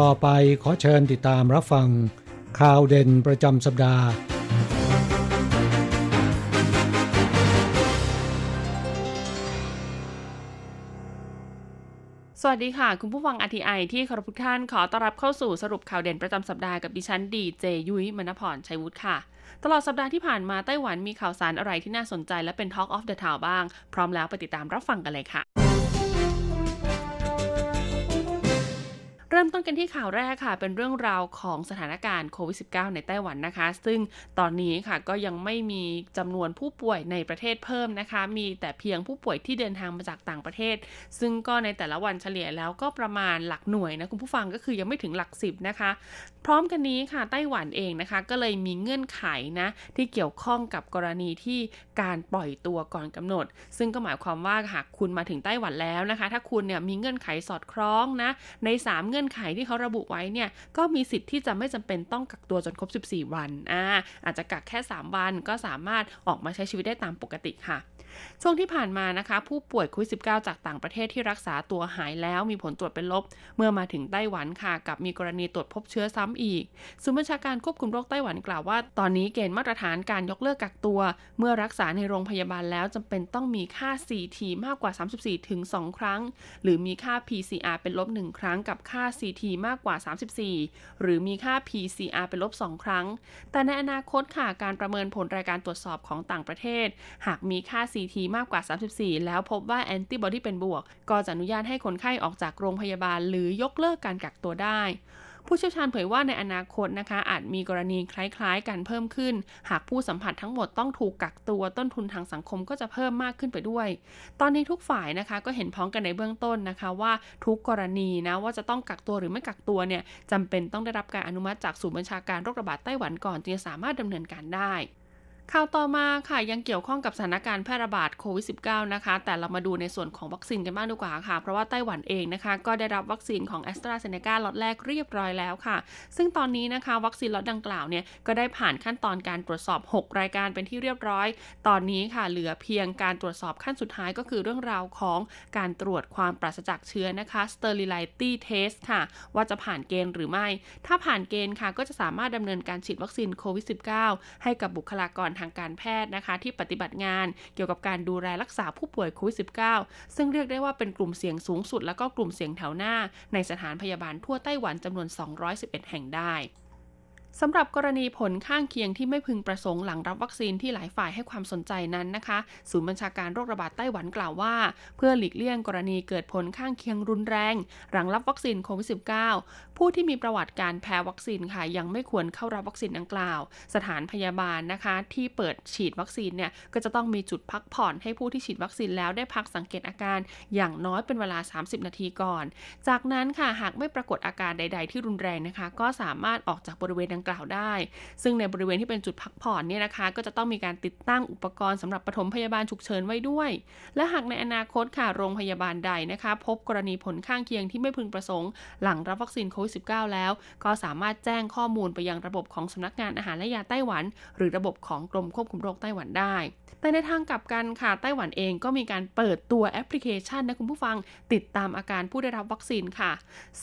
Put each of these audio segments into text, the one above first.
ต่อไปขอเชิญติดตามรับฟัง ข่าวเด่นประจำสัปดาห์ สวัสดีค่ะ คุณผู้ฟัง RTI ที่เคารพทุกท่านขอต้อนรับเข้าสู่สรุปข่าวเด่นประจำสัปดาห์กับดิฉันดีเจยุ้ยมณพรชัยวุฒิค่ะ ตลอดสัปดาห์ที่ผ่านมาไต้หวันมีข่าวสารอะไรที่น่าสนใจและเป็น Talk of the Town บ้าง พร้อมแล้วไปติดตามรับฟังกันเลยค่ะ ริ่มต้นกันที่ข่าวแรกค่ะ เป็นเรื่องราวของสถานการณ์โควิด -19 ในไต้หวันนะคะ ซึ่งตอนนี้ค่ะก็ยังไม่มีจำนวนผู้ป่วยในประเทศเพิ่มนะคะ มีแต่เพียงผู้ป่วยที่เดินทางมาจากต่างประเทศ ซึ่งก็ในแต่ละวันเฉลี่ยแล้วก็ประมาณหลักหน่วยนะคุณผู้ฟังก็คือยังไม่ถึงหลักสิบนะคะ พร้อมกันนี้ค่ะไต้หวันเองนะคะ ก็เลยมีเงื่อนไขนะที่เกี่ยวข้องกับกรณีที่การปล่อยตัวก่อนกำหนด ซึ่งก็หมายความว่าหากคุณมาถึงไต้หวันแล้วนะคะ ถ้าคุณเนี่ยมีเงื่อนไขสอดคล้องนะใน 3 เงื่อนไขที่เขาระบุไว้เนี่ยก็มีสิทธิ์ที่จะไม่จำเป็นต้องกักตัวจนครบ 14 วันอ่าอาจจะกักแค่ 3 วันก็สามารถออกมาใช้ชีวิตได้ตามปกติค่ะ ช่วงที่ผ่านมานะคะ ผู้ป่วยโควิด -19 จากต่างประเทศที่รักษาตัวหายแล้วมีผลตรวจเป็นลบ เมื่อมาถึงไต้หวันค่ะ กับมีกรณีตรวจพบเชื้อซ้ำอีกศูนย์บัญชาการควบคุมโรคไต้หวันกล่าวว่า ตอนนี้เกณฑ์มาตรฐานการยกเลิกกักตัว เมื่อรักษาในโรงพยาบาลแล้วจำเป็นต้องมีค่า CT มากกว่า 34 ถึง 2 ครั้ง หรือมีค่า PCR เป็นลบ 1 ครั้ง กับค่า CT มากกว่า 34 หรือมีค่า PCR เป็นลบ 2 ครั้ง แต่ในอนาคตค่ะการประเมินผลรายการตรวจสอบของต่างประเทศ หากมีค่า CT มากกว่า 34 แล้วพบว่าแอนติบอดีเป็นบวก ก็จะอนุญาตให้คนไข้ออกจากโรงพยาบาล หรือยกเลิกการกักตัวได้ ผู้เชี่ยวชาญเผยว่าในอนาคตนะคะ อาจมีกรณีคล้ายๆ กันเพิ่มขึ้น หากผู้สัมผัสทั้งหมดต้องถูกกักตัวต้นทุนทางสังคมก็จะเพิ่มมากขึ้นไปด้วย ตอนนี้ทุกฝ่ายนะคะก็เห็นพ้องกันในเบื้องต้นนะคะว่าทุกกรณีนะว่าจะต้องกักตัวหรือไม่กักตัวเนี่ยจำเป็นต้องได้รับการอนุมัติจากศูนย์บัญชาการโรคระบาดไต้หวันก่อนจึงจะสามารถดำเนินการได้ ข่าวต่อมาค่ะยังเกี่ยวข้องกับสถานการณ์แพร่ระบาดโควิด -19 นะคะ แต่เรามาดูในส่วนของวัคซีนกันบ้างดีกว่าค่ะ เพราะว่าไต้หวันเองนะคะ ก็ได้รับวัคซีนของ a s t r a z เซ e c a ล็อตแรกเรียบร้อยแล้วค่ะ ซึ่งตอนนี้นะคะ วัคซีนล็อตดังกล่าวเนี่ยก็ได้ผ่านขั้นตอนการตรวจสอบ 6 รายการเป็นที่เรียบร้อย ตอนนี้ค่ะ เหลือเพียงการตรวจสอบขั้นสุดท้ายก็คือเรื่องราวของการตรวจความปราศจากเชื้อนะคะ sterility test ค่ะ ว่าจะผ่านเกณฑ์หรือไม่ ถ้าผ่านเกณฑ์ค่ะก็จะสามารถดำเนินการฉีดวัคซีนโควิด -19 ให้กับบุคลากรทางการแพทย์นะคะ ที่ปฏิบัติงานเกี่ยวกับการดูแลรักษาผู้ป่วยโควิด -19 ซึ่งเรียกได้ว่าเป็นกลุ่มเสี่ยงสูงสุด แล้วก็กลุ่มเสี่ยงแถวหน้า ในสถานพยาบาลทั่วไต้หวันจำนวน 211 แห่งได้ สำหรับกรณีผลข้างเคียงที่ไม่พึงประสงค์หลังรับวัคซีนที่หลายฝ่ายให้ความสนใจนั้นนะคะ ศูนย์บัญชาการโรคระบาดไต้หวันกล่าวว่า เพื่อหลีกเลี่ยงกรณีเกิดผลข้างเคียงรุนแรง หลังรับวัคซีนโควิด -19 ผู้ที่มีประวัติการแพ้วัคซีนค่ะ ยังไม่ควรเข้ารับวัคซีนดังกล่าว สถานพยาบาลนะคะ ที่เปิดฉีดวัคซีนเนี่ยก็จะต้องมีจุดพักผ่อนให้ผู้ที่ฉีดวัคซีนแล้วได้พักสังเกตอาการอย่างน้อยเป็นเวลา 30 นาทีก่อน จากนั้นค่ะหากไม่ปรากฏอาการใด ๆ ที่รุนแรงนะคะ ก็สามารถออกจากบริเวณดังกล่าวได้ ซึ่งในบริเวณที่เป็นจุดพักผ่อนเนี่ยนะคะ ก็จะต้องมีการติดตั้งอุปกรณ์สำหรับปฐมพยาบาลฉุกเฉินไว้ด้วย และหากในอนาคตค่ะโรงพยาบาลใดนะคะ พบกรณีผลข้างเคียงที่ไม่พึงประสงค์ หลังรับวัคซีนโควิด -19 แล้ว ก็สามารถแจ้งข้อมูลไปยังระบบของสำนักงานอาหารและยาไต้หวัน หรือระบบของกรมควบคุมโรคไต้หวันได้ แต่ในทางกลับกันค่ะไต้หวันเองก็มีการเปิดตัวแอปพลิเคชันนะคุณผู้ฟัง ติดตามอาการผู้ได้รับวัคซีนค่ะ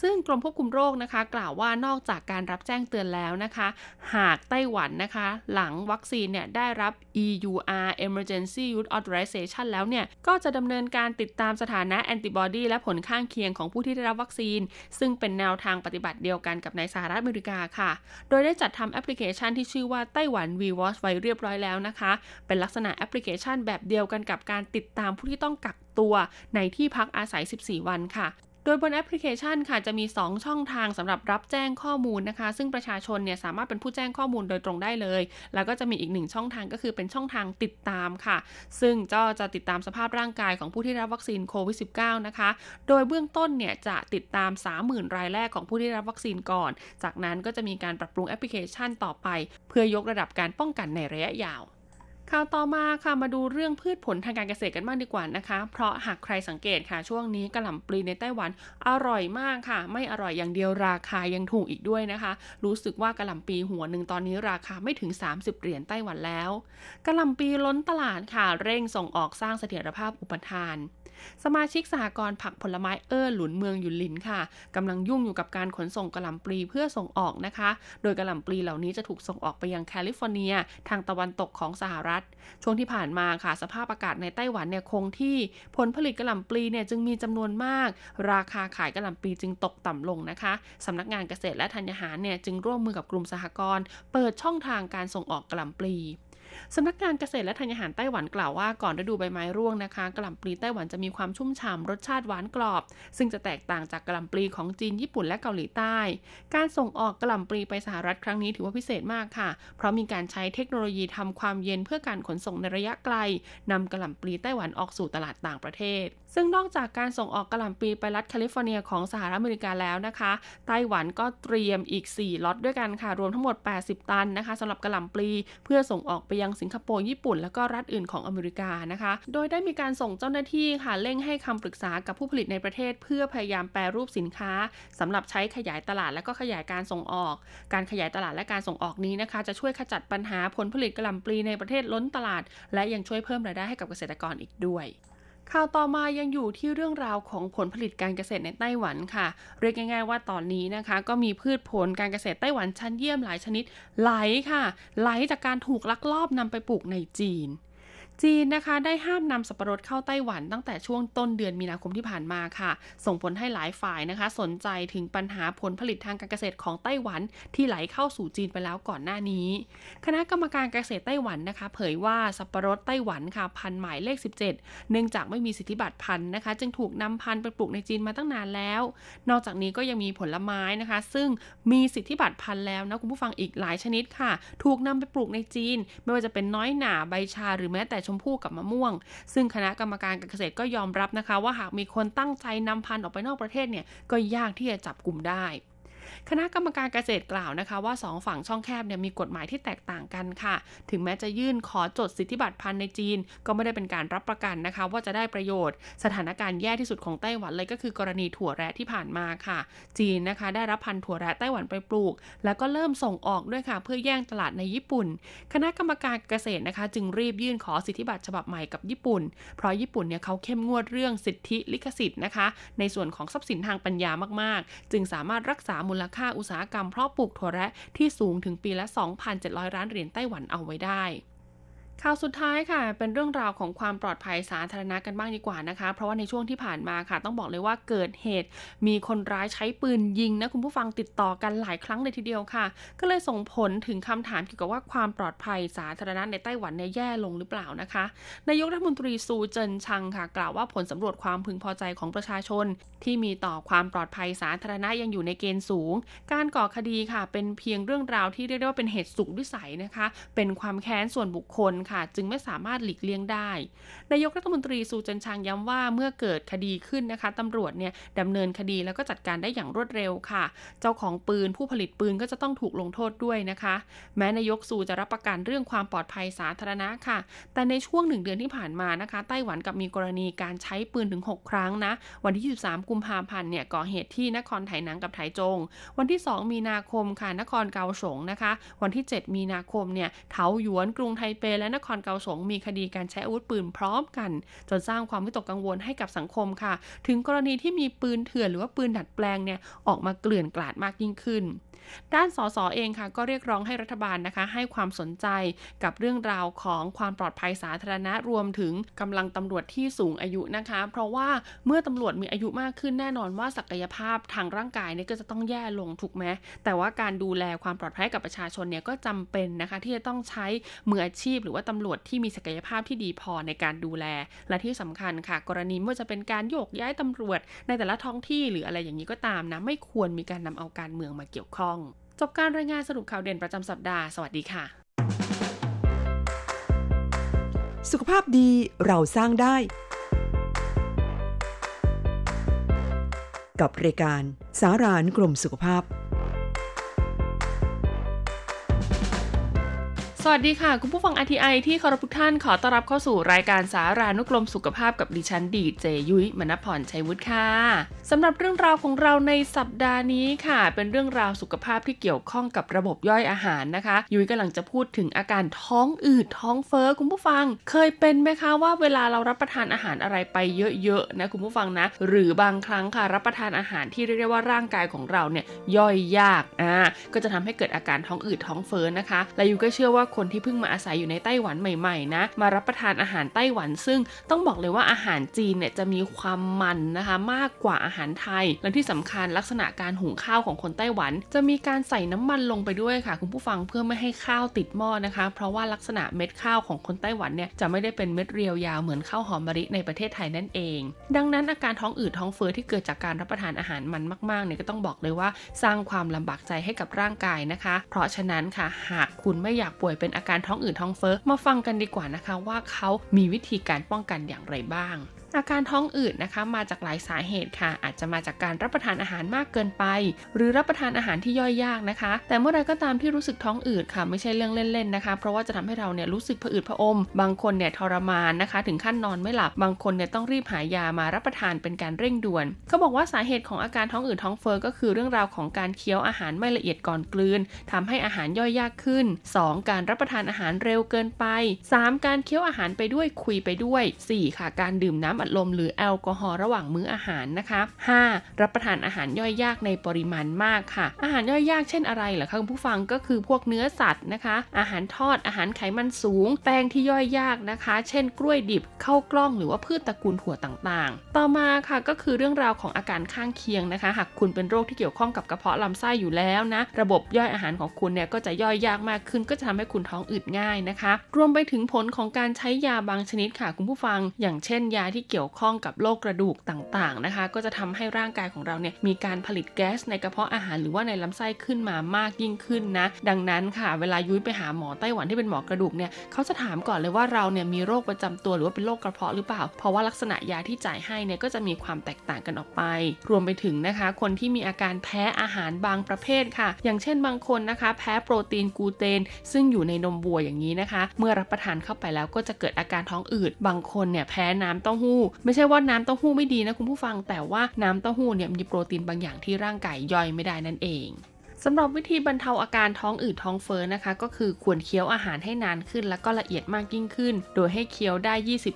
ซึ่งกรมควบคุมโรคนะคะ กล่าวว่านอกจากการรับแจ้งเตือนแล้วนะคะนะคะ หากไต้หวันนะคะ หลังวัคซีนเนี่ยได้รับ EUA Emergency Use Authorization แล้วเนี่ย ก็จะดำเนินการติดตามสถานะแอนติบอดีและผลข้างเคียงของผู้ที่ได้รับวัคซีน ซึ่งเป็นแนวทางปฏิบัติเดียวกันกับในสหรัฐอเมริกาค่ะ โดยได้จัดทำแอปพลิเคชันที่ชื่อว่าไต้หวัน v w a t c h ไว้เรียบร้อยแล้วนะคะ เป็นลักษณะแอปพลิเคชันแบบเดียวกันกับการติดตามผู้ที่ต้องกักตัวในที่พักอาศัย 14 วันค่ะ โดยบนแอปพลิเคชันค่ะจะมี 2 ช่องทางสำหรับรับแจ้งข้อมูลนะคะ ซึ่งประชาชนเนี่ยสามารถเป็นผู้แจ้งข้อมูลโดยตรงได้เลย แล้วก็จะมีอีกหนึ่งช่องทางก็คือเป็นช่องทางติดตามค่ะ ซึ่งก็จะติดตามสภาพร่างกายของผู้ที่รับวัคซีนโควิด -19 นะคะ โดยเบื้องต้นเนี่ยจะติดตาม 30,000 รายแรกของผู้ที่รับวัคซีนก่อน จากนั้นก็จะมีการปรับปรุงแอปพลิเคชันต่อไป เพื่อยกระดับการป้องกันในระยะยาว ข่าวต่อมาค่ะมาดูเรื่องพืชผลทางการเกษตรกันบ้างดีกว่านะคะ เพราะหากใครสังเกตค่ะ ช่วงนี้กระหล่ำปลีในไต้หวันอร่อยมากค่ะ ไม่อร่อยอย่างเดียวราคายังถูกอีกด้วยนะคะ รู้สึกว่ากระหล่ำปีหัวหนึ่งตอนนี้ราคาไม่ถึง 30 เหรียญไต้หวันแล้วกระหล่ำปีล้นตลาดค่ะ เร่งส่งออกสร้างเสถียรภาพอุปทาน สมาชิกสหกรณ์ผักผลไม้เออหลุนเมืองยุนลินค่ะกำลังยุ่งอยู่กับการขนส่งกระหล่ำปลีเพื่อส่งออกนะคะ โดยกระหล่ำปลีเหล่านี้จะถูกส่งออกไปยังแคลิฟอร์เนีย ทางตะวันตกของสหรัฐ ช่วงที่ผ่านมาค่ะ สภาพอากาศในไต้หวันเนี่ยคงที่ผลผลิตกระหล่ำปลีเนี่ยจึงมีจำนวนมาก ราคาขายกระหล่ำปลีจึงตกต่ำลงนะคะสำนักงานเกษตรและธัญญาหารเนี่ยจึงร่วมมือกับกลุ่มสหกรณ์เปิดช่องทางการส่งออกกระหล่ำปลี สำนักงานเกษตรและธัญญาหารไต้หวันกล่าวว่าก่อนฤดูใบไม้ร่วงนะคะกระหล่ำปลีไต้หวันจะมีความชุ่มฉ่ำรสชาติหวานกรอบ ซึ่งจะแตกต่างจากกระหล่ำปลีของจีนญี่ปุ่นและเกาหลีใต้ การส่งออกกระหล่ำปลีไปสหรัฐครั้งนี้ถือว่าพิเศษมากค่ะ เพราะมีการใช้เทคโนโลยีทำความเย็นเพื่อการขนส่งในระยะไกลนำกระหล่ำปลีไต้หวันออกสู่ตลาดต่างประเทศ ซึ่งนอกจากการส่งออกกระหล่ำปลีไปรัฐแคลิฟอร์เนียของสหรัฐอเมริกาแล้วนะคะ ไต้หวันก็เตรียมอีก 4ล็อตด้วยกันค่ะ รวมทั้งหมด 80 ตันนะคะสำหรับกระหล่ำปลีเพื่อส่งออกไปยังสิงคโปร์ ญี่ปุ่น แล้วก็รัฐอื่นของอเมริกานะคะ โดยได้มีการส่งเจ้าหน้าที่ค่ะเร่งให้คำปรึกษากับผู้ผลิตในประเทศ เพื่อพยายามแปรรูปสินค้าสำหรับใช้ขยายตลาดและก็ขยายการส่งออก การขยายตลาดและการส่งออกนี้นะคะ จะช่วยขจัดปัญหาผลผลิตกระหล่ำปลีในประเทศล้นตลาด และยังช่วยเพิ่มรายได้ให้กับเกษตรกรอีกด้วย ข่าวต่อมายังอยู่ที่เรื่องราวของผลผลิตการเกษตรในไต้หวันค่ะ เรียกง่ายๆว่าตอนนี้นะคะ ก็มีพืชผลการเกษตรไต้หวันชั้นเยี่ยมหลายชนิดไหลค่ะ ไหลจากการถูกลักลอบนำไปปลูกในจีน จีนนะคะได้ห้ามนำสับปะรดเข้าไต้หวันตั้งแต่ช่วงต้นเดือนมีนาคมที่ผ่านมาค่ะ ส่งผลให้หลายฝ่ายนะคะ สนใจถึงปัญหาผลผลิตทางการเกษตรของไต้หวันที่ไหลเข้าสู่จีนไปแล้วก่อนหน้านี้ คณะกรรมการเกษตรไต้หวันนะคะ เผยว่าสับปะรดไต้หวันค่ะพันหมายเลข 17 เนื่องจากไม่มีสิทธิบัตรพันธุ์นะคะ จึงถูกนำพันธุ์ไปปลูกในจีนมาตั้งนานแล้ว นอกจากนี้ก็ยังมีผลไม้นะคะ ซึ่งมีสิทธิบัตรพันธุ์แล้วนะคุณผู้ฟังอีกหลายชนิดค่ะ ถูกนำไปปลูกในจีน ไม่ว่าจะเป็นน้อยหนาใบชาหรือแม้แต่ชมพู่กับมะม่วง ซึ่งคณะกรรมการการเกษตรก็ยอมรับนะคะ ว่าหากมีคนตั้งใจนำพันธุ์ออกไปนอกประเทศเนี่ยก็ยากที่จะจับกลุ่มได้ คณะกรรมการเกษตรกล่าวนะคะว่าสองฝั่งช่องแคบเนี่ยมีกฎหมายที่แตกต่างกันค่ะ ถึงแม้จะยื่นขอจดสิทธิบัตรพันธุ์ในจีน ก็ไม่ได้เป็นการรับประกันนะคะ ว่าจะได้ประโยชน์ สถานการณ์แย่ที่สุดของไต้หวันเลยก็คือกรณีถั่วแระที่ผ่านมาค่ะ จีนนะคะ ได้รับพันธุ์ถั่วแระไต้หวันไปปลูก แล้วก็เริ่มส่งออกด้วยค่ะ เพื่อแย่งตลาดในญี่ปุ่น คณะกรรมการเกษตรนะคะ จึงรีบยื่นขอสิทธิบัตรฉบับใหม่กับญี่ปุ่น เพราะญี่ปุ่นเนี่ยเขาเข้มงวดเรื่องสิทธิลิขสิทธิ์นะคะ ในส่วนของทรัพย์สินทางปัญญามากๆ จึงสามารถรักษามูลค่าอุตสาหกรรมเพาะปลูกถั่วแระที่สูงถึงปีละ 2,700 ล้านเหรียญไต้หวันเอาไว้ได้ ข่าวสุดท้ายค่ะ เป็นเรื่องราวของความปลอดภัยสาธารณะกันบ้างดีกว่านะคะ เพราะว่าในช่วงที่ผ่านมาค่ะ ต้องบอกเลยว่าเกิดเหตุ มีคนร้ายใช้ปืนยิงนะคุณผู้ฟังติดต่อกันหลายครั้งเลยทีเดียวค่ะ ก็เลยส่งผลถึงคำถามเกี่ยวกับว่าความปลอดภัยสาธารณะในไต้หวันเนี่ยแย่ลงหรือเปล่านะคะนายกรัฐมนตรีซูเจินชังค่ะ กล่าวว่าผลสำรวจความพึงพอใจของประชาชน ที่มีต่อความปลอดภัยสาธารณะยังอยู่ในเกณฑ์สูง การก่อคดีค่ะ เป็นเพียงเรื่องราวที่เรียกได้ว่าเป็นเหตุสุกวิสัยนะคะ เป็นความแค้นส่วนบุคคลค่ะจึงไม่สามารถหลีกเลี่ยงได้นายกรัฐมนตรีซูจินชางย้ำว่าเมื่อเกิดคดีขึ้นนะคะตำรวจเนี่ยดำเนินคดีแล้วก็จัดการได้อย่างรวดเร็วค่ะ เจ้าของปืนผู้ผลิตปืนก็จะต้องถูกลงโทษด้วยนะคะ แม้นายกซูจะรับประกันเรื่องความปลอดภัยสาธารณะค่ะ แต่ในช่วงหนึ่งเดือนที่ผ่านมานะคะ ไต้หวันกับมีกรณีการใช้ปืนถึง 6 ครั้งนะ วันที่23กุมภาพันธ์เนี่ยก่อเหตุที่นครไถหนังกับไถจง วันที่ 2 มีนาคมค่ะนครเกาสงนะคะ วันที่ 7 มีนาคมเนี่ยเถาหยวนกรุงไทเปและนครเกาสงมีคดีการใช้อาวุธปืนพร้อมกัน จนสร้างความวิตกกังวลให้กับสังคมค่ะ ถึงกรณีที่มีปืนเถื่อนหรือว่าปืนดัดแปลงเนี่ยออกมาเกลื่อนกลาดมากยิ่งขึ้น ด้านสสเองค่ะก็เรียกร้องให้รัฐบาลนะคะ ให้ความสนใจกับเรื่องราวของความปลอดภัยสาธารณะรวมถึงกำลังตำรวจที่สูงอายุนะคะ เพราะว่าเมื่อตำรวจมีอายุมากขึ้นแน่นอนว่าศักยภาพทางร่างกายเนี่ยก็จะต้องแย่ลงถูกไหมแต่ว่าการดูแลความปลอดภัยกับประชาชนเนี่ยก็จำเป็นนะคะที่จะต้องใช้มืออาชีพ หรือว่าตำรวจที่มีศักยภาพที่ดีพอในการดูแล และที่สำคัญค่ะ กรณีเมื่อจะเป็นการโยกย้ายตำรวจในแต่ละท้องที่หรืออะไรอย่างนี้ก็ตามนะไม่ควรมีการนำเอาการเมืองมาเกี่ยวข้องจบการรายงานสรุปข่าวเด่นประจำสัปดาห์ สวัสดีค่ะ สุขภาพดีเราสร้างได้ กับรายการสารานกรมสุขภาพ สวัสดีค่ะ คุณผู้ฟัง RTI ที่เคารพทุกท่านขอต้อนรับเข้าสู่รายการสารานุกรมสุขภาพกับดิฉันดีเจยุ้ยมณพรชัยวุฒิค่ะสำหรับเรื่องราวของเราในสัปดาห์นี้ค่ะ เป็นเรื่องราวสุขภาพที่เกี่ยวข้องกับระบบย่อยอาหารนะคะ ยุ้ยกำลังจะพูดถึงอาการท้องอืดท้องเฟ้อคุณผู้ฟัง เคยเป็นไหมคะว่าเวลาเรารับประทานอาหารอะไรไปเยอะๆนะคุณผู้ฟังนะ หรือบางครั้งค่ะรับประทานอาหารที่เรียกได้ว่าร่างกายของเราเนี่ยย่อยยากอ่าก็จะทำให้เกิดอาการท้องอืดท้องเฟ้อนะคะและยุ้ยก็เชื่อว่าคนที่เพิ่งมาอาศัยอยู่ในไต้หวันใหม่ๆนะมารับประทานอาหารไต้หวัน ซึ่งต้องบอกเลยว่าอาหารจีนเนี่ยจะมีความมันนะคะมากกว่าอาหารไทย และที่สำคัญลักษณะการหุงข้าวของคนไต้หวัน จะมีการใส่น้ำมันลงไปด้วยค่ะ คุณผู้ฟังเพื่อไม่ให้ข้าวติดหม้อนะคะ เพราะว่าลักษณะเม็ดข้าวของคนไต้หวันเนี่ยจะไม่ได้เป็นเม็ดเรียวยาวเหมือนข้าวหอมมะลิในประเทศไทยนั่นเอง ดังนั้นอาการท้องอืดท้องเฟ้อที่เกิดจากการรับประทานอาหารมันมากๆเนี่ยก็ต้องบอกเลยว่า สร้างความลำบากใจให้กับร่างกายนะคะ เพราะฉะนั้นค่ะหากคุณไม่อยากป่วยเป็นอาการท้องอืดท้องเฟ้อมาฟังกันดีกว่านะคะว่าเขามีวิธีการป้องกันอย่างไรบ้าง อาการท้องอืดนะคะมาจากหลายสาเหตุค่ะ อาจจะมาจากการรับประทานอาหารมากเกินไป หรือรับประทานอาหารที่ย่อยยากนะคะ แต่เมื่อไรก็ตามที่รู้สึกท้องอืดค่ะ ไม่ใช่เรื่องเล่นๆนะคะ เพราะว่าจะทำให้เราเนี่ยรู้สึกผะอืดผะอม บางคนเนี่ยทรมานนะคะ ถึงขั้นนอนไม่หลับ บางคนเนี่ยต้องรีบหายามารับประทานเป็นการเร่งด่วน เขาบอกว่าสาเหตุของอาการท้องอืดท้องเฟ้อก็คือเรื่องราวของการเคี้ยวอาหารไม่ละเอียดก่อนกลืนทำให้อาหารย่อยยากขึ้น 2. การรับประทานอาหารเร็วเกินไป 3. การเคี้ยวอาหารไปด้วยคุยไปด้วย 4. ค่ะ การดื่มน้ำอัดลมหรือแอลกอฮอล์ระหว่างมื้ออาหารนะคะ 5. รับประทานอาหารย่อยยากในปริมาณมากค่ะ อาหารย่อยยากเช่นอะไรเหรอคะคุณผู้ฟังก็คือพวกเนื้อสัตว์นะคะ อาหารทอดอาหารไขมันสูง แป้งที่ย่อยยากนะคะ เช่น กล้วยดิบข้าวกล้องหรือว่าพืชตระกูลถั่วต่างๆ ต่อมาค่ะก็คือเรื่องราวของอาการข้างเคียงนะคะ หากคุณเป็นโรคที่เกี่ยวข้องกับกระเพาะลำไส้อยู่แล้วนะ ระบบย่อยอาหารของคุณเนี่ยก็จะย่อยยากมากขึ้น ก็จะทำให้คุณท้องอืดง่ายนะคะ รวมไปถึงผลของการใช้ยาบางชนิดค่ะคุณผู้ฟัง อย่างเช่นยาที่เกี่ยวข้องกับโรคกระดูกต่างๆนะคะ ก็จะทำให้ร่างกายของเราเนี่ยมีการผลิตแก๊สในกระเพาะอาหารหรือว่าในลำไส้ขึ้นมามากยิ่งขึ้นนะ ดังนั้นค่ะ เวลายุ้ยไปหาหมอไต้หวันที่เป็นหมอกระดูกเนี่ยเขาจะถามก่อนเลยว่าเราเนี่ยมีโรคประจำตัวหรือว่าเป็นโรคกระเพาะหรือเปล่า เพราะว่าลักษณะยาที่จ่ายให้เนี่ยก็จะมีความแตกต่างกันออกไป รวมไปถึงนะคะ คนที่มีอาการแพ้อาหารบางประเภทค่ะ อย่างเช่นบางคนนะคะ แพ้โปรตีนกูเตน ซึ่งอยู่ในนมวัวอย่างนี้นะคะ เมื่อรับประทานเข้าไปแล้วก็จะเกิดอาการท้องอืด บางคนเนี่ยแพ้น้ำเต้าหู้ไม่ใช่ว่าน้ำเต้าหู้ไม่ดีนะคุณผู้ฟังแต่ว่าน้ำเต้าหู้เนี่ยมีโปรตีนบางอย่างที่ร่างกายย่อยไม่ได้นั่นเอง สำหรับวิธีบรรเทาอาการท้องอืดท้องเฟ้อนะคะ ก็คือควรเคี้ยวอาหารให้นานขึ้น แล้วก็ละเอียดมากยิ่งขึ้น โดยให้เคี้ยวได้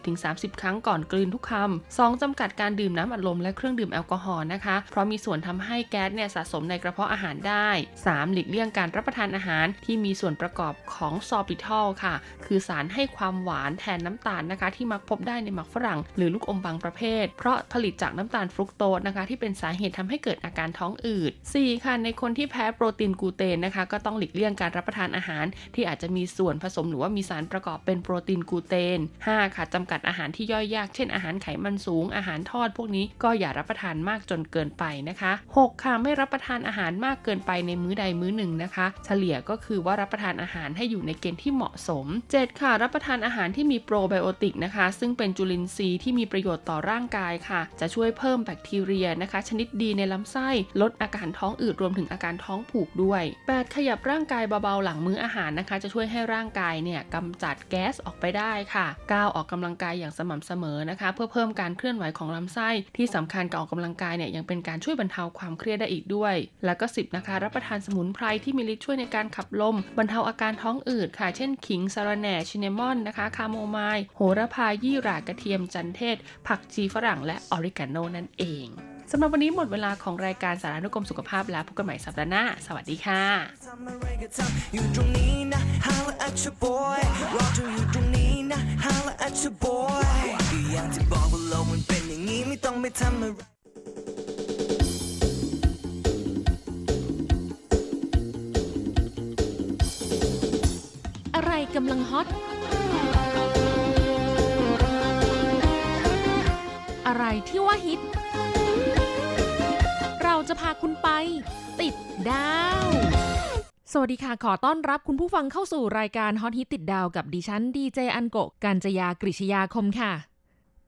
20-30 ครั้งก่อนกลืนทุกคำ 2. จำกัดการดื่มน้ำอัดลมและเครื่องดื่มแอลกอฮอล์นะคะ เพราะมีส่วนทำให้แก๊สเนี่ยสะสมในกระเพาะอาหารได้ 3. หลีกเลี่ยงการรับประทานอาหารที่มีส่วนประกอบของซอปิทอลค่ะ คือสารให้ความหวานแทนน้ำตาลนะคะ ที่มักพบได้ในหมักฝรั่ง หรือลูกอมบางประเภท เพราะผลิตจากน้ำตาลฟรุกโตสนะคะ ที่เป็นสาเหตุทำให้เกิดอาการท้องอืด 4. ค่ะในคนที่แพ้โปรตีนกูเตนนะคะ ก็ต้องหลีกเลี่ยงการรับประทานอาหาร ที่อาจจะมีส่วนผสมหรือว่ามีสารประกอบเป็นโปรตีนกูเตน 5. ค่ะจำกัดอาหารที่ย่อยยาก เช่นอาหารไขมันสูง อาหารทอดพวกนี้ก็อย่ารับประทานมากจนเกินไปนะคะ 6. ค่ะไม่รับประทานอาหารมากเกินไปในมื้อใดมื้อหนึ่งนะคะ เฉลี่ยก็คือว่ารับประทานอาหารให้อยู่ในเกณฑ์ที่เหมาะสม 7. ค่ะ รับประทานอาหารที่มีโปรไบโอติกนะคะ ซึ่งเป็นจุลินทรีย์ที่มีประโยชน์ต่อร่างกายค่ะ จะช่วยเพิ่มแบคทีเรียนะคะ ชนิดดีในลำไส้ ลดอาการท้องอืดรวมถึงอาการท้องผูกด้วย 8. ขยับร่างกายเบาๆหลังมื้ออาหารนะคะ จะช่วยให้ร่างกายเนี่ยกำจัดแก๊สออกไปได้ค่ะ 9. ออกกำลังกายอย่างสม่ำเสมอนะคะ เพื่อเพิ่มการเคลื่อนไหวของลำไส้ ที่สำคัญการออกกำลังกายเนี่ยยังเป็นการช่วยบรรเทาความเครียดได้อีกด้วย แล้วก็ 10 นะคะ รับประทานสมุนไพรที่มีฤทธิ์ช่วยในการขับลม บรรเทาอาการท้องอืดค่ะ เช่นขิงสาระแหน่ชินนมอนนะคะคาโมไมล์โหระพายี่หร่ากระเทียมจันเทศ ผักชีฝรั่งและออริกาโนนั่นเอง สำหรับวันนี้หมดเวลาของรายการสารานุกรมสุขภาพแล้วพบกันใหม่สัปดาห์หน้า สวัสดีค่ะ อยู่ตรงนี้นะ holla at your boy รอเธออยู่ตรงนี้นะ holla at your boy ก็อย่างที่บอกว่าโลกมันเป็นอย่างนี้ไม่ต้องไปทำอะไรอะไรกำลังฮอต อะไรที่ว่าฮิต จะพาคุณไป ติดดาว สวัสดีค่ะ ขอต้อนรับคุณผู้ฟังเข้าสู่รายการฮอตฮิตติดดาวกับดิฉันดีเจอันโกกัญจยากริชยาคมค่ะ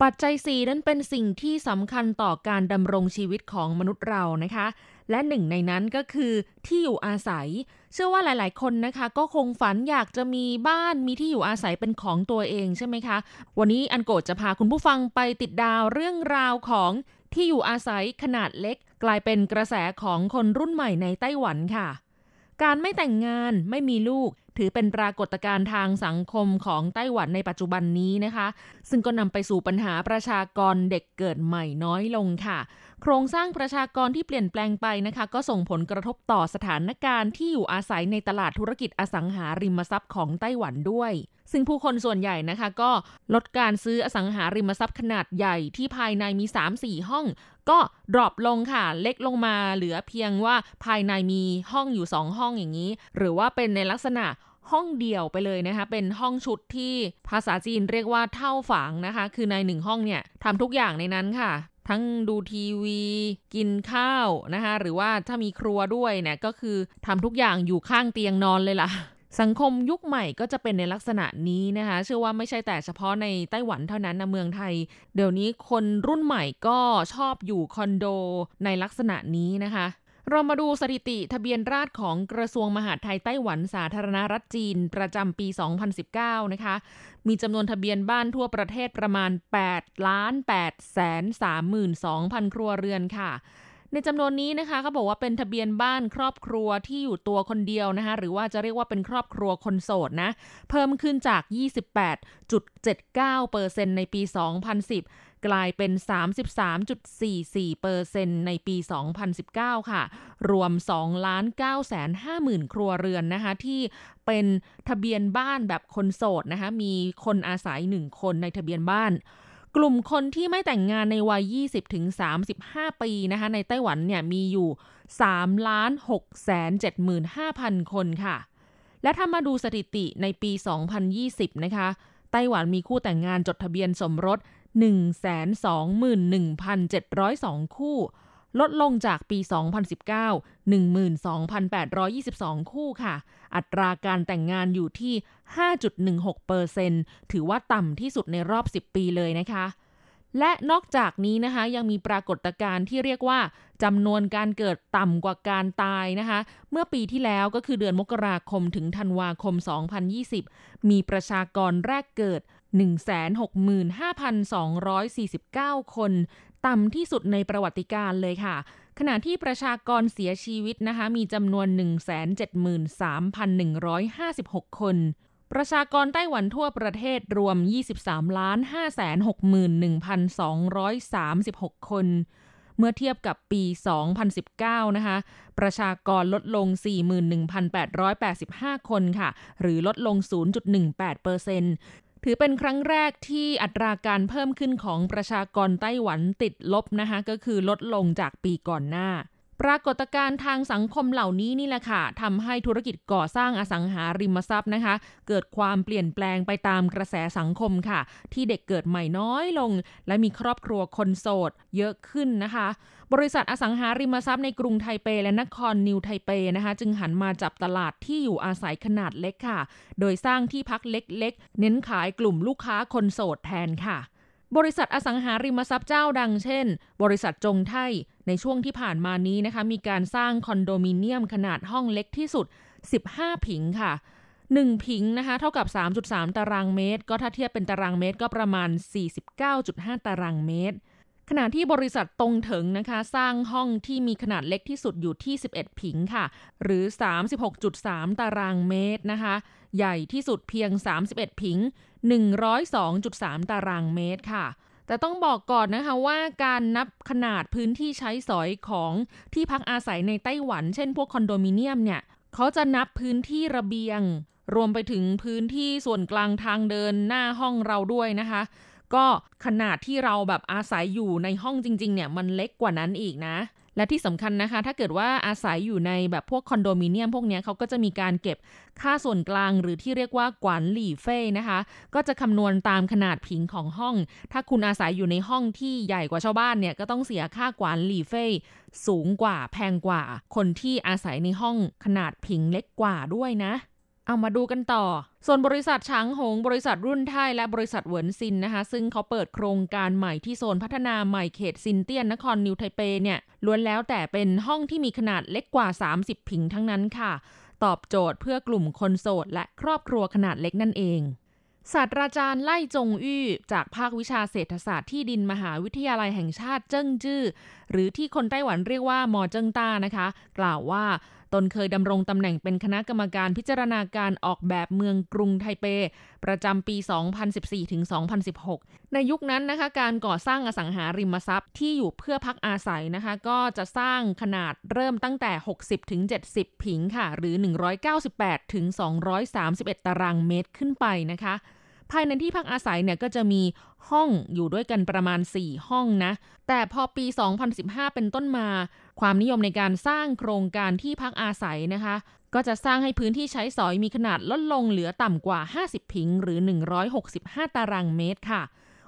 ปัจจัยสี่นั้นเป็นสิ่งที่สำคัญต่อการดำรงชีวิตของมนุษย์เรานะคะ และหนึ่งในนั้นก็คือที่อยู่อาศัย เชื่อว่าหลาย ๆ คนนะคะ ก็คงฝันอยากจะมีบ้านมีที่อยู่อาศัยเป็นของตัวเองใช่ไหมคะ วันนี้อันโกจะพาคุณผู้ฟังไปติดดาวเรื่องราวของ ที่อยู่อาศัยขนาดเล็ก กลายเป็นกระแสของคนรุ่นใหม่ในไต้หวันค่ะ การไม่แต่งงานไม่มีลูก ถือเป็นปรากฏการณ์ทางสังคมของไต้หวันในปัจจุบันนี้นะคะ ซึ่งก็นำไปสู่ปัญหาประชากรเด็กเกิดใหม่น้อยลงค่ะ โครงสร้างประชากรที่เปลี่ยนแปลงไปนะคะ ก็ส่งผลกระทบต่อสถานการณ์ที่อยู่อาศัยในตลาดธุรกิจอสังหาริมทรัพย์ของไต้หวันด้วยซึ่งผู้คนส่วนใหญ่นะคะก็ลดการซื้ออสังหาริมทรัพย์ขนาดใหญ่ที่ภายในมี 3-4 ห้อง ก็ดรอปลงค่ะ เล็กลงมาเหลือเพียงว่าภายในมีห้องอยู่ 2 ห้องอย่างนี้ หรือว่าเป็นในลักษณะ ห้องเดี่ยวไปเลยนะคะ เป็นห้องชุดที่ภาษาจีนเรียกว่าเท่าฝางนะคะ คือในหนึ่งห้องเนี่ยทำทุกอย่างในนั้นค่ะ ทั้งดูทีวี กินข้าวนะคะ หรือว่าถ้ามีครัวด้วยเนี่ยก็คือทำทุกอย่างอยู่ข้างเตียงนอนเลยล่ะสังคมยุคใหม่ก็จะเป็นในลักษณะนี้นะคะ เชื่อว่าไม่ใช่แต่เฉพาะในไต้หวันเท่านั้นนะเมืองไทย เดี๋ยวนี้คนรุ่นใหม่ก็ชอบอยู่คอนโดในลักษณะนี้นะคะ เรามาดูสถิติทะเบียนราษฎรของกระทรวงมหาดไทยไต้หวันสาธารณรัฐจีน ประจำปี 2019 นะคะ มีจำนวนทะเบียนบ้านทั่วประเทศประมาณ8ล้าน8แสน32,000 ครัวเรือนค่ะ ในจำนวนนี้นะคะเขาบอกว่าเป็นทะเบียนบ้านครอบครัวที่อยู่ตัวคนเดียวนะคะหรือว่าจะเรียกว่าเป็นครอบครัวคนโสดนะ เพิ่มขึ้นจาก 28.79%ในปี 2010 กลายเป็น 33.44%ในปี 2019 ค่ะ รวม 2 ล้าน9แสน5หมื่นครัวเรือนนะคะที่เป็นทะเบียนบ้านแบบคนโสดนะคะมีคนอาศัย 1 คนในทะเบียนบ้าน กลุ่มคนที่ไม่แต่งงานในวัย 20ถึง35 ปีนะคะ ในไต้หวันเนี่ยมีอยู่3ล้าน6แสน75,000 คนค่ะ และถ้ามาดูสถิติในปี 2020 นะคะ ไต้หวันมีคู่แต่งงานจดทะเบียนสมรส 121,702 คู่ ลดลงจากปี 2019 12,822 คู่ค่ะ อัตราการแต่งงานอยู่ที่ 5.16%ถือว่าต่ำที่สุดในรอบ 10 ปีเลยนะคะ และนอกจากนี้นะคะยังมีปรากฏการณ์ที่เรียกว่าจำนวนการเกิดต่ำกว่าการตายนะคะ เมื่อปีที่แล้วก็คือเดือนมกราคมถึงธันวาคม 2020 มีประชากรแรกเกิด165,249 คน ต่ำที่สุดในประวัติการเลยค่ะ ขณะที่ประชากรเสียชีวิตนะคะ มีจำนวน 173,156 คน ประชากรไต้หวันทั่วประเทศรวม 23ล้าน561,236 คน เมื่อเทียบกับปี 2019 นะคะ ประชากรลดลง 41,885 คนค่ะ หรือลดลง 0.18% ถือเป็นครั้งแรกที่อัตราการเพิ่มขึ้นของประชากรไต้หวันติดลบนะคะก็คือลดลงจากปีก่อนหน้า ปรากฏการณ์ทางสังคมเหล่านี้นี่แหละค่ะทำให้ธุรกิจก่อสร้างอสังหาริมทรัพย์นะคะ เกิดความเปลี่ยนแปลงไปตามกระแสสังคมค่ะ ที่เด็กเกิดใหม่น้อยลง และมีครอบครัวคนโสดเยอะขึ้นนะคะ บริษัทอสังหาริมทรัพย์ในกรุงไทเป และนครนิวไทเปนะคะ จึงหันมาจับตลาดที่อยู่อาศัยขนาดเล็กค่ะ โดยสร้างที่พักเล็กๆ เน้นขายกลุ่มลูกค้าคนโสดแทนค่ะ บริษัทอสังหาริมทรัพย์เจ้าดังเช่น บริษัทจงไทยในช่วงที่ผ่านมานี้นะคะมีการสร้างคอนโดมิเนียมขนาดห้องเล็กที่สุด 15 ผิงค่ะ 1 ผิงนะคะเท่ากับ 3.3 ตารางเมตร ก็ถ้าเทียบเป็นตารางเมตรก็ประมาณ 49.5 ตารางเมตร ขณะที่บริษัทตรงเถิงนะคะ สร้างห้องที่มีขนาดเล็กที่สุดอยู่ที่ 11 ผิงค่ะ หรือ 36.3 ตารางเมตรนะคะ ใหญ่ที่สุดเพียง 31 ผิง 102.3 ตารางเมตรค่ะ แต่ต้องบอกก่อนนะคะว่าการนับขนาดพื้นที่ใช้สอยของที่พักอาศัยในไต้หวัน เช่นพวกคอนโดมิเนียมเนี่ยเขาจะนับพื้นที่ระเบียง รวมไปถึงพื้นที่ส่วนกลางทางเดินหน้าห้องเราด้วยนะคะ ก็ขนาดที่เราแบบอาศัยอยู่ในห้องจริง ๆ เนี่ยมันเล็กกว่านั้นอีกนะ และที่สำคัญนะคะ ถ้าเกิดว่าอาศัยอยู่ในแบบพวกคอนโดมิเนียมพวกนี้เขาก็จะมีการเก็บค่าส่วนกลาง หรือที่เรียกว่ากวานหลี่เฟ่นะคะ ก็จะคำนวณตามขนาด坪ของห้อง ถ้าคุณอาศัยอยู่ในห้องที่ใหญ่กว่าชาวบ้านเนี่ยก็ต้องเสียค่า管理費สูงกว่าแพงกว่า คนที่อาศัยในห้องขนาด坪เล็กกว่าด้วยนะ เอามาดูกันต่อ ส่วนบริษัทช้างหง บริษัทรุ่นไท่และบริษัทเหวินซินนะคะ ซึ่งเขาเปิดโครงการใหม่ที่โซนพัฒนาใหม่เขตซินเตียนนครนิวไทเปเนี่ยล้วนแล้วแต่เป็นห้องที่มีขนาดเล็กกว่า 30 坪ทั้งนั้นค่ะ ตอบโจทย์เพื่อกลุ่มคนโสดและครอบครัวขนาดเล็กนั่นเองศาสตราจารย์ไล่จงอี้จากภาควิชาเศรษฐศาสตร์ที่ดินมหาวิทยาลัยแห่งชาติเจิ้งจื้อหรือที่คนไต้หวันเรียกว่า ม.เจิ้งต้านะคะ กล่าวว่า ตนเคยดำรงตำแหน่งเป็นคณะกรรมการพิจารณาการออกแบบเมืองกรุงไทเป ประจำปี 2014 ถึง 2016 ในยุคนั้นนะคะ การก่อสร้างอสังหาริมทรัพย์ที่อยู่เพื่อพักอาศัยนะคะ ก็จะสร้างขนาดเริ่มตั้งแต่ 60 ถึง 70 ผิงค่ะ หรือ 198 ถึง 231 ตารางเมตรขึ้นไปนะคะ ภายในที่พักอาศัยเนี่ยก็จะมีห้องอยู่ด้วยกันประมาณ 4 ห้องนะ แต่พอปี 2015 เป็นต้นมา ความนิยมในการสร้างโครงการที่พักอาศัยนะคะ ก็จะสร้างให้พื้นที่ใช้สอยมีขนาดลดลงเหลือต่ำกว่า 50 พิงหรือ 165 ตารางเมตรค่ะ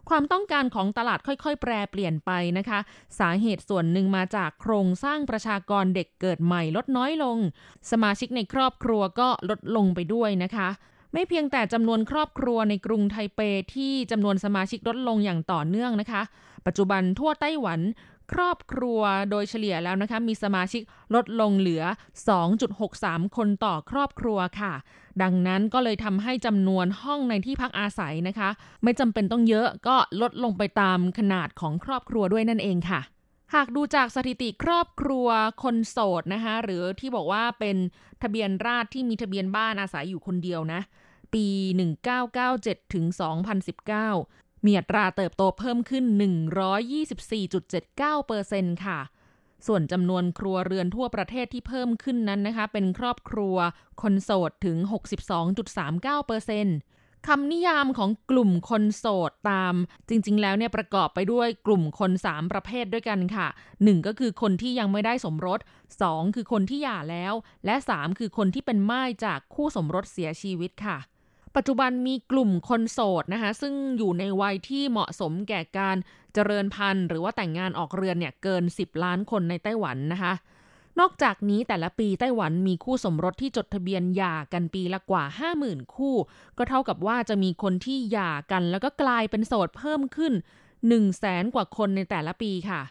ความต้องการของตลาดค่อยๆ แปรเปลี่ยนไปนะคะ สาเหตุส่วนหนึ่งมาจากโครงสร้างประชากรเด็กเกิดใหม่ลดน้อยลง สมาชิกในครอบครัวก็ลดลงไปด้วยนะคะ ไม่เพียงแต่จำนวนครอบครัวในกรุงไทเปที่จำนวนสมาชิกลดลงอย่างต่อเนื่องนะคะ ปัจจุบันทั่วไต้หวันครอบครัวโดยเฉลี่ยแล้วนะคะ มีสมาชิกลดลงเหลือ 2.63 คนต่อครอบครัวค่ะ ดังนั้นก็เลยทำให้จำนวนห้องในที่พักอาศัยนะคะ ไม่จำเป็นต้องเยอะก็ลดลงไปตามขนาดของครอบครัวด้วยนั่นเองค่ะ หากดูจากสถิติครอบครัวคนโสดนะคะ หรือที่บอกว่าเป็นทะเบียนราษที่มีทะเบียนบ้านอาศัยอยู่คนเดียวนะ ปี 1997 ถึง 2019 มีอัตราเติบโตเพิ่มขึ้น 124.79%ค่ะ ส่วนจำนวนครัวเรือนทั่วประเทศที่เพิ่มขึ้นนั้นนะคะ เป็นครอบครัวคนโสดถึง 62.39%คำนิยามของกลุ่มคนโสดตาม จริงๆ แล้วเนี่ยประกอบไปด้วยกลุ่มคน 3 ประเภทด้วยกันค่ะ 1 ก็คือคนที่ยังไม่ได้สมรส 2 คือคนที่หย่าแล้ว และ 3 คือคนที่เป็นม่ายจากคู่สมรสเสียชีวิตค่ะ ปัจจุบันมีกลุ่มคนโสดนะคะ ซึ่งอยู่ในวัยที่เหมาะสมแก่การเจริญพันธุ์ หรือว่าแต่งงานออกเรือนเนี่ยเกิน 10 ล้านคนในไต้หวันนะคะ นอกจากนี้แต่ละปีไต้หวันมีคู่สมรสที่จดทะเบียนหย่ากันปีละกว่า 50,000 คู่ ก็เท่ากับว่าจะมีคนที่หย่ากันแล้วก็กลายเป็นโสดเพิ่มขึ้น1 0 0 0 0แสนกว่าคนในแต่ละปีค่ะ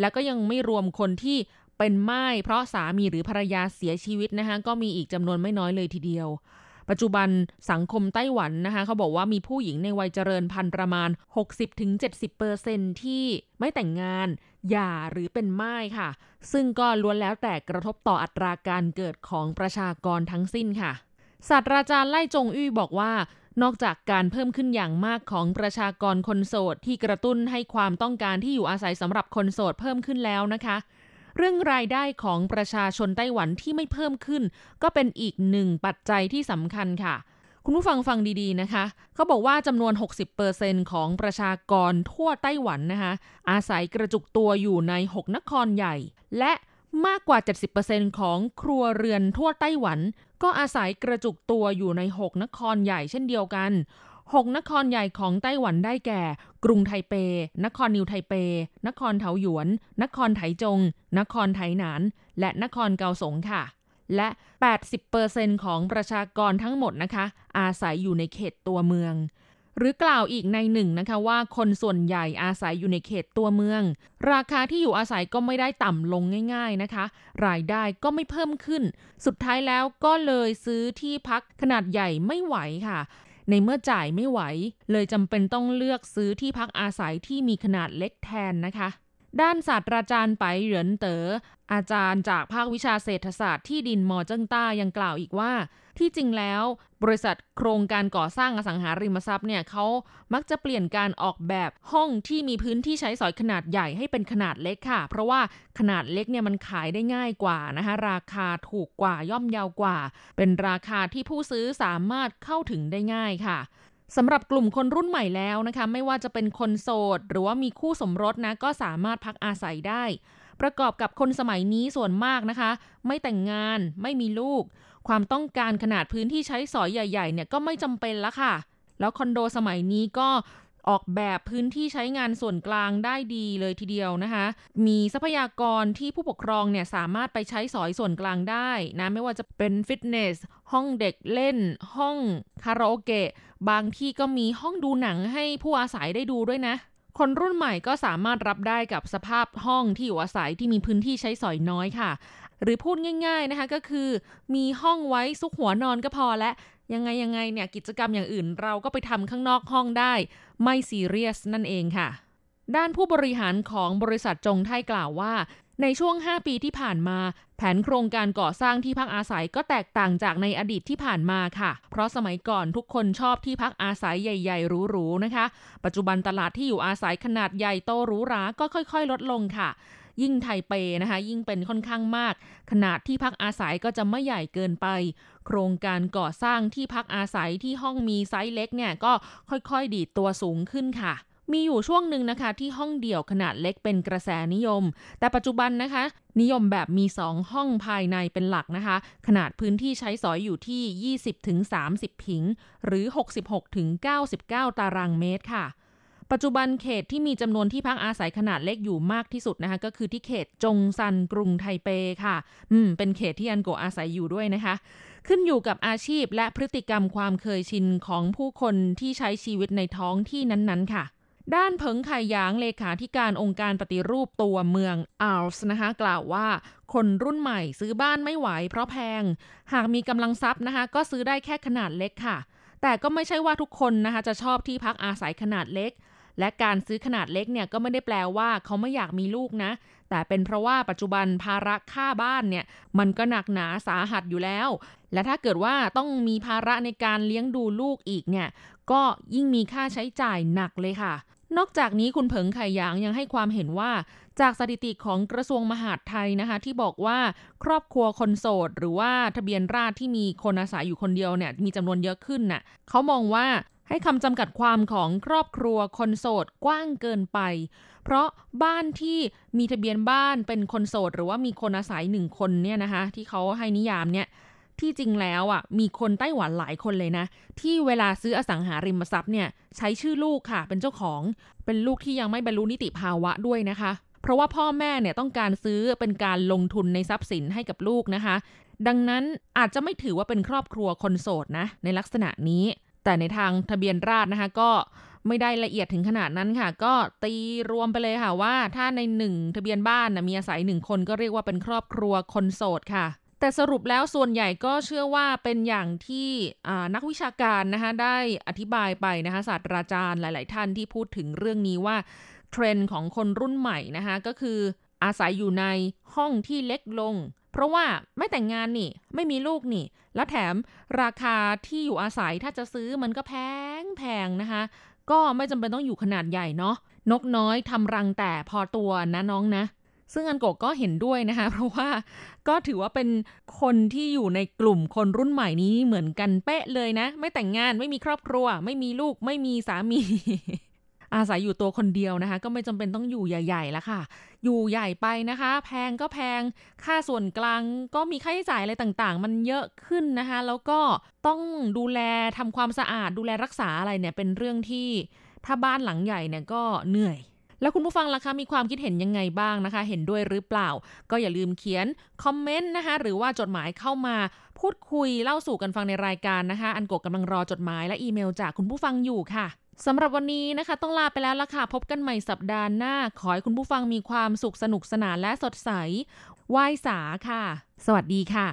แล้วก็ยังไม่รวมคนที่เป็นไม้เพราะสามีหรือภรรยาเสียชีวิตนะคะก็มีอีกจำนวนไม่น้อยเลยทีเดียว ปัจจุบันสังคมไต้หวันนะคะเขาบอกว่ามีผู้หญิงในวัยเจริญพันธุ์ประมาณ 60-70%ที่ไม่แต่งงานหย่าหรือเป็นไม่ายค่ะ ซึ่งก็ล้วนแล้วแต่กระทบต่ออัตราการเกิดของประชากรทั้งสิ้นค่ะศาสตราจารย์ไล่จงอี้บอกว่านอกจากการเพิ่มขึ้นอย่างมากของประชากรคนโสดที่กระตุ้นให้ความต้องการที่อยู่อาศัยสำหรับคนโสดเพิ่มขึ้นแล้วนะคะ เรื่องรายได้ของประชาชนไต้หวันที่ไม่เพิ่มขึ้น ก็เป็นอีกหนึ่งปัจจัยที่สำคัญค่ะ คุณผู้ฟังฟังดีๆนะคะ เขาบอกว่าจำนวน 60%ของประชากรทั่วไต้หวันนะคะอาศัยกระจุกตัวอยู่ใน 6 นครใหญ่ และมากกว่า 70%ของครัวเรือนทั่วไต้หวัน ก็อาศัยกระจุกตัวอยู่ใน 6 นครใหญ่เช่นเดียวกัน 6 นครใหญ่ของไต้หวันได้แก่ กรุงไทเป นครนิวไทเป นครเทาหยวน นครไถจง นครไถหนาน และนครเกาสงค่ะ และ 80%ของประชากรทั้งหมดนะคะ อาศัยอยู่ในเขตตัวเมือง หรือกล่าวอีกในหนึ่งนะคะว่าคนส่วนใหญ่อาศัยอยู่ในเขตตัวเมือง ราคาที่อยู่อาศัยก็ไม่ได้ต่ำลงง่าย ๆนะคะ รายได้ก็ไม่เพิ่มขึ้น สุดท้ายแล้วก็เลยซื้อที่พักขนาดใหญ่ไม่ไหวค่ะ ในเมื่อจ่ายไม่ไหว เลยจำเป็นต้องเลือกซื้อที่พักอาศัยที่มีขนาดเล็กแทนนะคะ ด้านศาสตราจารย์ไปเหรินเตอ๋ออาจารย์จากภาควิชาเศรษฐศาสตร์ที่ดินมอเจิ้งต้ายังกล่าวอีกว่า ที่จริงแล้ว บริษัทโครงการก่อสร้างอสังหาริมทรัพย์เนี่ยเขามักจะเปลี่ยนการออกแบบห้องที่มีพื้นที่ใช้สอยขนาดใหญ่ให้เป็นขนาดเล็กค่ะ เพราะว่าขนาดเล็กเนี่ยมันขายได้ง่ายกว่านะคะราคาถูกกว่าย่อมเยาวกว่า เป็นราคาที่ผู้ซื้อสามารถเข้าถึงได้ง่ายค่ะ สำหรับกลุ่มคนรุ่นใหม่แล้วนะคะไม่ว่าจะเป็นคนโสด หรือว่ามีคู่สมรสนะก็สามารถพักอาศัยได้ ประกอบกับคนสมัยนี้ส่วนมากนะคะ ไม่แต่งงานไม่มีลูก ความต้องการขนาดพื้นที่ใช้สอยใหญ่ๆเนี่ยก็ไม่จำเป็นละค่ะ แล้วคอนโดสมัยนี้ก็ ออกแบบพื้นที่ใช้งานส่วนกลางได้ดีเลยทีเดียวนะคะ มีทรัพยากรที่ผู้ปกครองเนี่ยสามารถไปใช้สอยส่วนกลางได้นะ ไม่ว่าจะเป็นฟิตเนส ห้องเด็กเล่น ห้องคาราโอเกะ บางที่ก็มีห้องดูหนังให้ผู้อาศัยได้ดูด้วยนะ คนรุ่นใหม่ก็สามารถรับได้กับสภาพห้องที่อยู่อาศัยที่มีพื้นที่ใช้สอยน้อยค่ะ หรือพูดง่าย ๆนะคะก็คือ มีห้องไว้ซุกหัวนอนก็พอและ ยังไงยังไงเนี่ยกิจกรรมอย่างอื่นเราก็ไปทำข้างนอกห้องได้ ไม่ซีเรียสนั่นเองค่ะ ด้านผู้บริหารของบริษัทจงไทยกล่าวว่า ในช่วง 5 ปีที่ผ่านมา แผนโครงการก่อสร้างที่พักอาศัยก็แตกต่างจากในอดีตที่ผ่านมาค่ะ เพราะสมัยก่อนทุกคนชอบที่พักอาศัยใหญ่ๆหรูๆนะคะ ปัจจุบันตลาดที่อยู่อาศัยขนาดใหญ่โตหรูหราก็ค่อย ๆ ลดลงค่ะยิ่งไทเปนะคะยิ่งเป็นค่อนข้างมาก ขนาดที่พักอาศัยก็จะไม่ใหญ่เกินไป ครงการก่อสร้างที่พักอาศัยที่ห้องมีไซส์เล็กเนี่ยก็ค่อยๆ ดีดตัวสูงขึ้นค่ะมีอยู่ช่วงหนึ่งนะคะที่ห้องเดี่ยวขนาดเล็กเป็นกระแสนิยม แต่ปัจจุบันนะคะ นิยมแบบมี 2 ห้องภายในเป็นหลักนะคะ ขนาดพื้นที่ใช้สอยอยู่ที่ 20-30 ผิง หรือ 66-99 ตารางเมตรค่ะ ปัจจุบันเขตที่มีจำนวนที่พักอาศัยขนาดเล็กอยู่มากที่สุดนะคะ ก็คือที่เขตจงซันกรุงไทเปค่ะ อืมเป็นเขตที่อันโกอาศัยอยู่ด้วยนะคะ ขึ้นอยู่กับอาชีพและพฤติกรรมความเคยชินของผู้คนที่ใช้ชีวิตในท้องที่นั้นๆ ค่ะ ด้านเผิงไข่หยางเลขาธิการองค์การปฏิรูปตัวเมืองอัลส์นะคะกล่าวว่า คนรุ่นใหม่ซื้อบ้านไม่ไหวเพราะแพง หากมีกำลังทรัพย์นะคะก็ซื้อได้แค่ขนาดเล็กค่ะ แต่ก็ไม่ใช่ว่าทุกคนนะคะจะชอบที่พักอาศัยขนาดเล็ก และการซื้อขนาดเล็กเนี่ยก็ไม่ได้แปลว่าเขาไม่อยากมีลูกนะ แต่เป็นเพราะว่าปัจจุบันภาระค่าบ้านเนี่ยมันก็หนักหนาสาหัสอยู่แล้ว และถ้าเกิดว่าต้องมีภาระในการเลี้ยงดูลูกอีกเนี่ยก็ยิ่งมีค่าใช้จ่ายหนักเลยค่ะ นอกจากนี้คุณเผิงไข่หยางยังให้ความเห็นว่าจากสถิติของกระทรวงมหาดไทยนะคะ ที่บอกว่าครอบครัวคนโสด หรือว่าทะเบียนราษฎรที่มีคนอาศัยอยู่คนเดียวเนี่ยมีจำนวนเยอะขึ้นน่ะเขามองว่า ให้คำจำกัดความของครอบครัวคนโสดกว้างเกินไป เพราะบ้านที่มีทะเบียนบ้านเป็นคนโสด หรือว่ามีคนอาศัยหนึ่งคนเนี่ยนะคะที่เขาให้นิยามเนี่ยที่จริงแล้วอะมีคนไต้หวันหลายคนเลยนะ ที่เวลาซื้ออสังหาริมทรัพย์เนี่ยใช้ชื่อลูกค่ะเป็นเจ้าของ เป็นลูกที่ยังไม่บรรลุนิติภาวะด้วยนะคะ เพราะว่าพ่อแม่เนี่ยต้องการซื้อเป็นการลงทุนในทรัพย์สินให้กับลูกนะคะ ดังนั้นอาจจะไม่ถือว่าเป็นครอบครัวคนโสดนะในลักษณะนี้ แต่ในทางทะเบียนราษนะคะก็ไม่ได้ละเอียดถึงขนาดนั้นค่ะ ก็ตีรวมไปเลยค่ะว่า ถ้าในหนึ่งทะเบียนบ้านนะมีอาศัยหนึ่งคนก็เรียกว่าเป็นครอบครัวคนโสดค่ะ แต่สรุปแล้วส่วนใหญ่ก็เชื่อว่าเป็นอย่างที่นักวิชาการนะคะได้อธิบายไปนะคะศาสตราจารย์หลาย ๆ ท่านที่พูดถึงเรื่องนี้ว่าเทรนด์ของคนรุ่นใหม่นะคะก็คือ อาศัยอยู่ในห้องที่เล็กลง เพราะว่าไม่แต่งงานนี่ ไม่มีลูกนี่ แล้วแถมราคาที่อยู่อาศัยถ้าจะซื้อมันก็แพงแพงนะคะ ก็ไม่จำเป็นต้องอยู่ขนาดใหญ่เนาะนกน้อยทำรังแต่พอตัวนะน้องนะ ซึ่งอันโกก็เห็นด้วยนะคะ เพราะว่าก็ถือว่าเป็นคนที่อยู่ในกลุ่มคนรุ่นใหม่นี้เหมือนกันเป๊ะเลยนะ ไม่แต่งงานไม่มีครอบครัว ไม่มีลูกไม่มีสามี อาศัยอยู่ตัวคนเดียวนะคะ ก็ไม่จำเป็นต้องอยู่ใหญ่ๆแล้วค่ะ อยู่ใหญ่ไปนะคะ แพงก็แพงค่าส่วนกลางก็มีค่าใช้จ่ายอะไรต่างๆ มันเยอะขึ้นนะคะ แล้วก็ต้องดูแลทำความสะอาดดูแลรักษาอะไรเนี่ยเป็นเรื่องที่ถ้าบ้านหลังใหญ่เนี่ยก็เหนื่อยแล้วคุณผู้ฟังล่ะคะมีความคิดเห็นยังไงบ้างนะคะ เห็นด้วยหรือเปล่า ก็อย่าลืมเขียนคอมเมนต์นะคะ หรือว่าจดหมายเข้ามา พูดคุยเล่าสู่กันฟังในรายการนะคะ อันกกกำลังรอจดหมายและอีเมลจากคุณผู้ฟังอยู่ค่ะ สำหรับวันนี้นะคะ ต้องลาไปแล้วล่ะค่ะ พบกันใหม่สัปดาห์หน้า ขอให้คุณผู้ฟังมีความสุขสนุกสนานและสดใสไหว้สาค่ะ สวัสดีค่ะ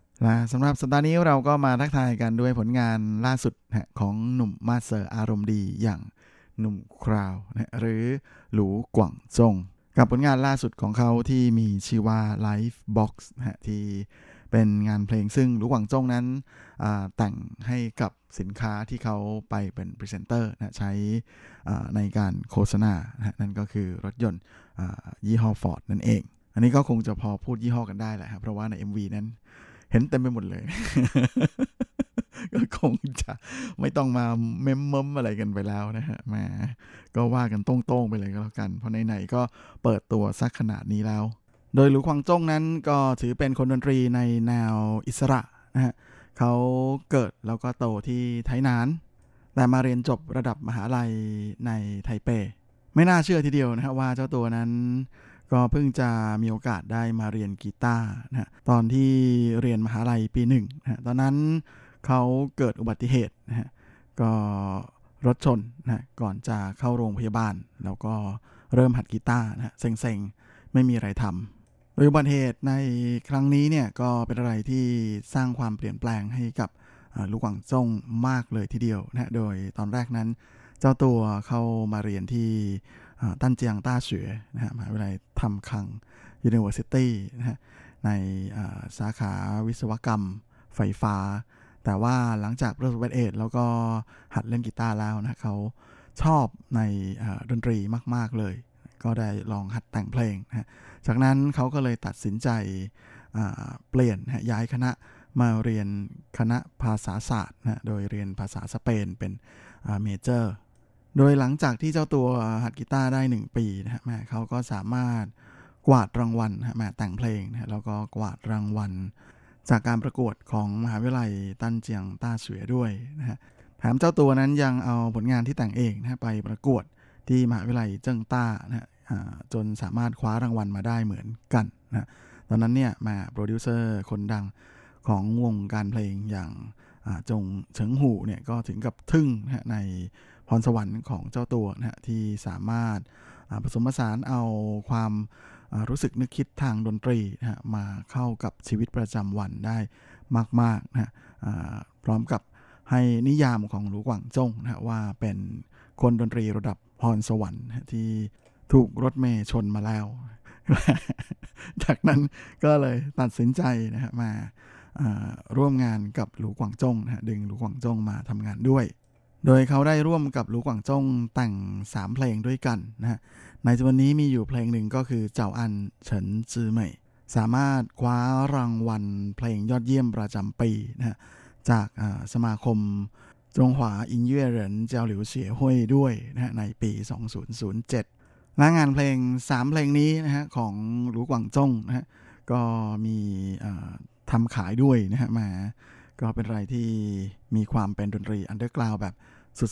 และสำหรับสัปดาห์นี้เราก็มาทักทายกันด้วยผลงานล่าสุดของหนุ่มมาด เซอร์อารมณ์ดีอย่างหนุ่ม Crowd นะหรือหลูกว่างจง กับผลงานล่าสุดของเขาที่มีชื่อว่า Life Box นะที่เป็นงานเพลงซึ่งหลูกว่างจงนั้นแต่งให้กับสินค้าที่เขาไปเป็นพรีเซนเตอร์นะใช้ในการโฆษณานะนั่นก็คือรถยนต์ยี่ห้อ Ford นั่นเอง อันนี้ก็คงจะพอพูดยี่ห้อกันได้แหละครับเพราะว่าใน MV นั้น เห็นเต็มไปหมดเลย ก็คงจะไม่ต้องมาเมมเมมอะไรกันไปแล้วนะฮะมาก็ว่ากันตรงๆไปเลยก็แล้วกัน เพราะไหนๆก็เปิดตัวสักขนาดนี้แล้ว โดยหลูควางจ้งนั้นก็ถือเป็นคนดนตรีในแนวอิสระนะฮะเขาเกิดแล้วก็โตที่ไทยนาน แต่มาเรียนจบระดับมหาลัยในไทเป ไม่น่าเชื่อทีเดียวนะฮะว่าเจ้าตัวนั้น ก็เพิ่งจะมีโอกาสได้มาเรียนกีตาร์นะฮะตอนที่เรียนมหาลัยปีหนึ่งนะตอนนั้นเขาเกิดอุบัติเหตุนะฮะก็รถชนนะฮะก่อนจะเข้าโรงพยาบาล แล้วก็เริ่มหัดกีตาร์นะฮะเซ็งๆ ไม่มีอะไรทำโดยอุบัติเหตุในครั้งนี้เนี่ยก็เป็นอะไรที่สร้างความเปลี่ยนแปลงให้กับลูกหวังจงมากเลยทีเดียวนะฮะโดยตอนแรกนั้น เจ้าตัวเข้ามาเรียนที่ ตั้นเจียงต้าเฉวยนะฮะมหาวิทยาลัยทำคัง University นะฮะในสาขาวิศวกรรมไฟฟ้า แต่ว่าหลังจากประสบอุบัติเหตุแล้วก็หัดเล่นกีตาร์แล้วนะเขาชอบในดนตรีมาก ๆ เลย ก็ได้ลองหัดแต่งเพลงนะจากนั้นเขาก็เลยตัดสินใจเปลี่ยนย้ายคณะมาเรียนคณะภาษาศาสตร์นะโดยเรียนภาษาสเปนเป็นเมเจอร์ โดยหลังจากที่เจ้าตัวหัดกีตาร์ได้ 1 ปีนะฮะแม่เขาก็สามารถกวาดรางวัลนะฮะแม่แต่งเพลงนะฮะแล้วก็กวาดรางวัล จากการประกวดของมหาวิทยาลัยตันเจียงต้าเสวยด้วยนะฮะแถมเจ้าตัวนั้นยังเอาผลงานที่แต่งเองนะฮะไปประกวดที่มหาวิทยาลัยเจิ้งต้านะฮะจนสามารถคว้ารางวัลมาได้เหมือนกันนะฮะตอนนั้นเนี่ยมาโปรดิวเซอร์คนดังของวงการเพลงอย่างจงเฉิงหูเนี่ยก็ถึงกับทึ่งนะฮะใน พรสวรรค์ของเจ้าตัวนะฮะที่สามารถผสมผสานเอาความรู้สึกนึกคิดทางดนตรีนะฮะมาเข้ากับชีวิตประจำวันได้มากๆนะฮะพร้อมกับให้นิยามของหลูกหวังจงนะฮะว่าเป็นคนดนตรีระดับพรสวรรค์ที่ถูกรถเมย์ชนมาแล้ว จากนั้นก็เลยตัดสินใจนะฮะมาร่วมงานกับหลูกวางจงนะฮะดึงหลูกวางจงมาทำงานด้วย โดยเขาได้ร่วมกับหลูกวางจงแต่ง 3 เพลงด้วยกันนะฮะ ในจำนวนนี้มีอยู่เพลงหนึ่งก็คือเจ้าอันเฉินจือเหมยสามารถคว้ารางวัลเพลงยอดเยี่ยมประจำปีนะฮะจากสมาคมจงหวาอินเย่เหรินเจ้าหลิวเสียห้วยด้วยนะฮะในปี 2007 และงานเพลง 3 เพลงนี้นะฮะของหลูกวางจงนะฮะก็มีทำขายด้วยนะฮะมา ก็เป็นอะไรที่มีความเป็นดนตรีอันเดอร์กราวแบบ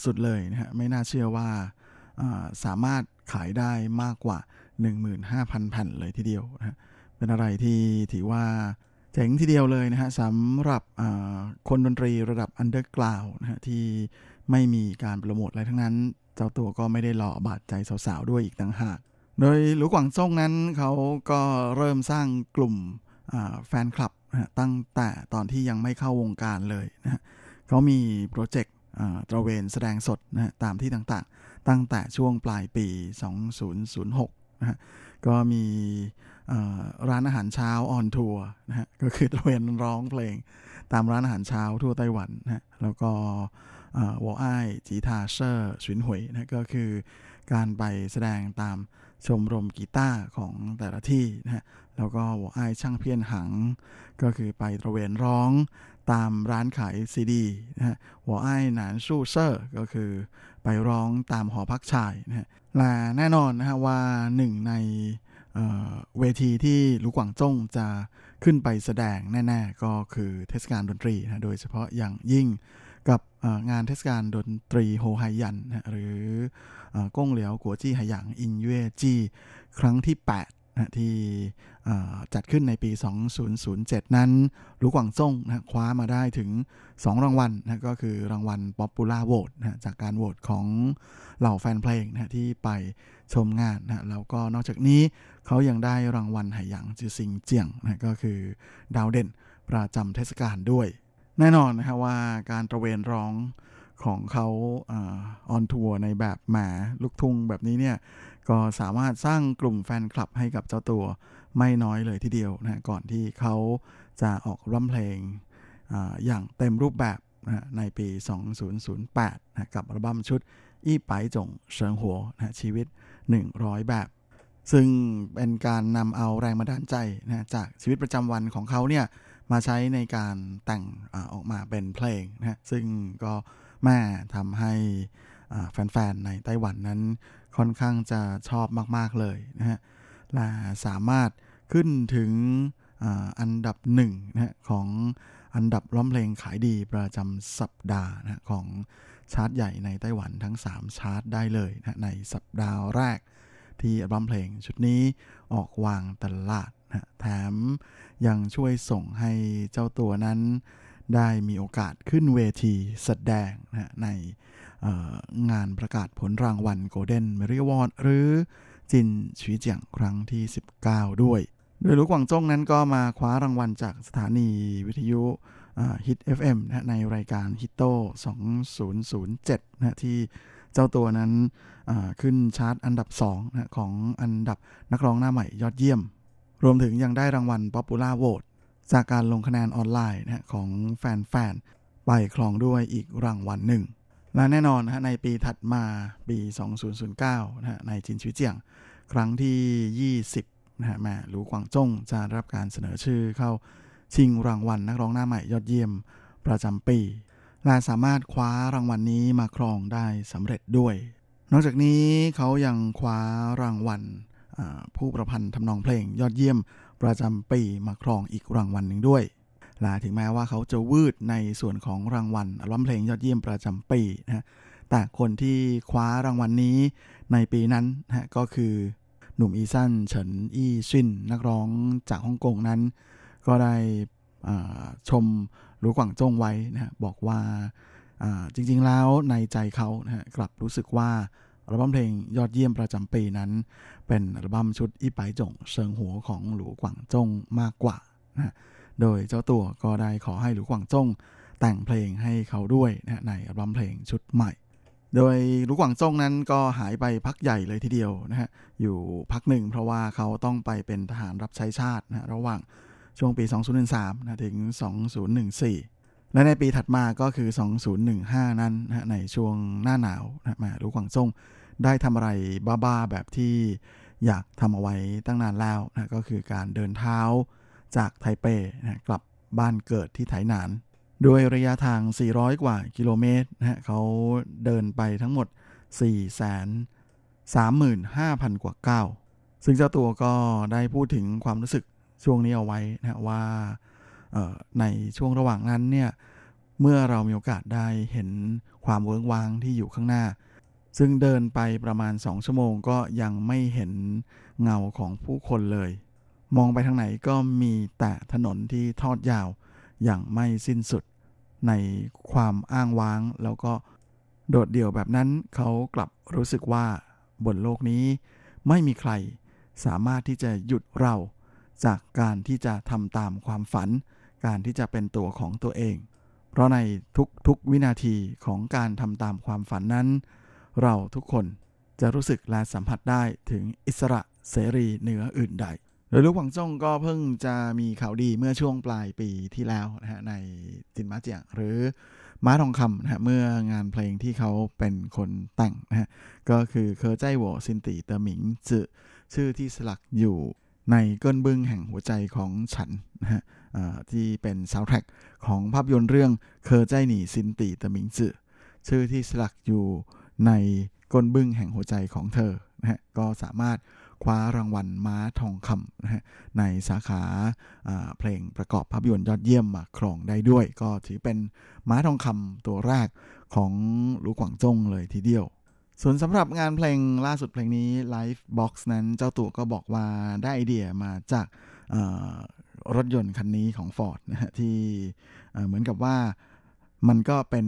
สุดๆเลยนะฮะไม่น่าเชื่อว่าสามารถขายได้มากกว่า 15,000 แผ่นเลยทีเดียวนะฮะเป็นอะไรที่ถือว่าเจ๋งทีเดียวเลยนะฮะสำหรับคนดนตรีระดับอันเดอร์กราวนะฮะที่ไม่มีการโปรโมทอะไรทั้งนั้น เจ้าตัวก็ไม่ได้หล่อบาดใจสาวๆด้วยอีกต่างหาก โดยหลูกหวังซ่งนั้นเขาก็เริ่มสร้างกลุ่ม แฟนคลับนะตั้งแต่ตอนที่ยังไม่เข้าวงการเลยนะเขามีโปรเจกต์ตระเวนแสดงสดนะตามที่ต่างๆ ตั้งแต่ช่วงปลายปี 2006นะก็มีร้านอาหารเช้าออนทัวร์นะฮะก็คือตระเวนร้องเพลง ตามร้านอาหารเช้าทั่วไต้หวันนะแล้วก็วออ้ายจีทาเชอร์ชินหวยนะก็คือการไปแสดงตาม ชมรมกีตาร์ของแต่ละที่นะฮะแล้วก็วออ้ายช่างเพี้ยนหัง ก็คือไปตระเวนร้องตามร้านขายซีดีนะฮะวออ้ายหนานสู้เซอร์ก็คือไปร้องตามหอพักชายนะฮะและแน่นอนนะฮะว่าหนึ่งในเเวทีที่หลูกหวังจ้งจะขึ้นไปแสดงแน่ ๆ ก็คือเทศกาลดนตรีนะโดยเฉพาะอย่างยิ่ง กับงานเทศกาลดนตรีโฮไฮยันนะหรืออก้งเหลียวกัวจี้ไหหยางอินเย่จี้ครั้งที่ 8 นะที่จัดขึ้นในปี 2007 นั้นหลูกวังซ่งนะคว้ามาได้ถึง 2 รางวัลนะก็คือรางวัล Popular Vote นะจากการโหวตของเหล่าแฟนเพลงนะที่ไปชมงานนะแล้วก็นอกจากนี้เขายังได้รางวัลไหหยางจือซิงเจียงนะก็คือดาวเด่นประจำเทศกาลด้วย แน่นอนนะครับว่าการตระเวนร้องของเขา on tour ในแบบแหมลูกทุ่งแบบนี้เนี่ย ก็สามารถสร้างกลุ่มแฟนคลับให้กับเจ้าตัวไม่น้อยเลยทีเดียวนะก่อนที่เขาจะออกร้องเพลงออย่างเต็มรูปแบบนะในปี 2008นะกับอัลบั้มชุด อี้ไปจงเฉิงหัวนะชีวิต 100 แบบ ซึ่งเป็นการนำเอาแรงบันดาลใจนะจากชีวิตประจำวันของเขาเนี่ย มาใช้ในการแต่งอออกมาเป็นเพลงนะฮะซึ่งก็แม่ทำให้แฟนๆในไต้หวันนั้นค่อนข้างจะชอบมากๆเลยนะฮะและสามารถขึ้นถึงอ,อันดับหนึ่งนะฮะของอันดับร้องเพลงขายดีประจำสัปดาห์นะฮะของชาร์ตใหญ่ในไต้หวันทั้ง 3 ชาร์ตได้เลยนะฮะในสัปดาห์แรกที่อัลบั้มเพลงชุดนี้ออกวางตลาดนะฮะแถม ยังช่วยส่งให้เจ้าตัวนั้นได้มีโอกาสขึ้นเวทีแสดงนะในงานประกาศผลรางวัล Golden m e r i w a r d หรือจินชีเจียงครั้งที่ 19 ด้วย โดยหลูกกวางจงนั้นก็มาคว้ารางวัลจากสถานีวิทยุฮิต FM นะฮะในรายการฮิตโต2007 นะที่เจ้าตัวนั้นขึ้นชาร์ตอันดับ2นะของอันดับนักร้องหน้าใหม่ยอดเยี่ยม รวมถึงยังได้รางวัล Popular Vote จากการลงคะแนนออนไลน์นะของแฟนๆ ไปครองด้วยอีกรางวัลหนึ่ง และแน่นอนนะในปีถัดมาปี 2009นะในจินชีวิตเจียง ครั้งที่ 20นะฮะแม่หลูกวางจงจะรับการเสนอชื่อเข้าชิงรางวัลนักร้องหน้าใหม่ยอดเยี่ยมประจำปี และสามารถคว้ารางวัลนนี้มาครองได้สำเร็จด้วย นอกจากนี้เขายังคว้ารางวัล ผู้ประพันธ์ทำนองเพลงยอดเยี่ยมประจำปีมาครองอีกรางวัลหนึ่งด้วยและถึงแม้ว่าเขาจะวืดในส่วนของรางวัลอัลบั้มเพลงยอดเยี่ยมประจำปีนะฮะแต่คนที่คว้ารางวัลนี้ในปีนั้นนะก็คือหนุ่ม Eason เฉินอี้ซินนักร้องจากฮ่องกงนั้น ก็ได้ชมหลูกว่างจงไว้นะฮะบอกว่าอ่าจริงๆแล้วในใจเขานะฮะกลับรู้สึกว่าอัลบั้มเพลงยอดเยี่ยมประจำปีนั้น เป็นอัลบั้มชุดอีไปจงเซิงหัวของหลูกวางจงมากกว่านะโดยเจ้าตัวก็ได้ขอให้หลูกวางจงแต่งเพลงให้เขาด้วยนะในอัลบั้มเพลงชุดใหม่ โดยลูกหวังจงนั้นก็หายไปพักใหญ่เลยทีเดียวนะฮะ อยู่พักหนึ่งเพราะว่าเขาต้องไปเป็นทหารรับใช้ชาตินะระหว่างช่วงปี 2013นะถึง 2014 และในปีถัดมาก็คือ 2015 นั้นนะในช่วงหน้าหนาวนะมาลูกหวังจง ได้ทำอะไรบ้าๆแบบที่อยากทำเอาไว้ตั้งนานแล้วนะก็คือการเดินเท้าจากไทเปนะกลับบ้านเกิดที่ไถหนานโดยระยะทาง 400 กว่ากิโลเมตรนะฮะเขาเดินไปทั้งหมด 4 3 35,000 กว่าก้าวซึ่งเจ้าตัวก็ได้พูดถึงความรู้สึกช่วงนี้เอาไว้นะว่าในช่วงระหว่างนั้นเนี่ย เมื่อเรามีโอกาสได้เห็นความเวิ้งว้างที่อยู่ข้างหน้า ซึ่งเดินไปประมาณ 2 ชั่วโมงก็ยังไม่เห็นเงาของผู้คนเลย มองไปทางไหนก็มีแต่ถนนที่ทอดยาวอย่างไม่สิ้นสุด ในความอ้างว้างแล้วก็โดดเดี่ยวแบบนั้นเขากลับรู้สึกว่าบนโลกนี้ ไม่มีใครสามารถที่จะหยุดเราจากการที่จะทำตามความฝัน การที่จะเป็นตัวของตัวเอง เพราะในทุกๆวินาทีของการทำตามความฝันนั้น เราทุกคนจะรู้สึกและสัมผัสได้ถึงอิสระเสรีเหนืออื่นใดโดยลูกหวังจงก็เพิ่งจะมีข่าวดีเมื่อช่วงปลายปีที่แล้วนะฮะในจินมาเจียงหรือม้าทองคำนะฮะเมื่องานเพลงที่เขาเป็นคนแต่งนะฮะก็คือเค่อไจ้หว่อซินตี่เตอหมิงจื้อชื่อที่สลักอยู่ในก้นบึ้งแห่งหัวใจของฉันนะฮะที่เป็นซาวด์แทร็กของภาพยนตร์เรื่องเค่อไจ้หนี่ซินตี่เตอหมิงจื้อชื่อที่สลักอยู่ ในก้นบึ้งแห่งหัวใจของเธอนะฮะก็สามารถคว้ารางวัลม้าทองคำนะฮะในสาขาเพลงประกอบภาพยนตร์ยอดเยี่ยมมาครองได้ด้วย ก็ถือเป็นม้าทองคำตัวแรกของหลูกวางจงเลยทีเดียว ส่วนสำหรับงานเพลงล่าสุดเพลงนี้ Life Box นั้นเจ้าตัวก็บอกว่าได้ไอเดียมาจากรถยนต์คันนี้ของ Ford นะฮะที่เหมือนกับว่ามันก็เป็น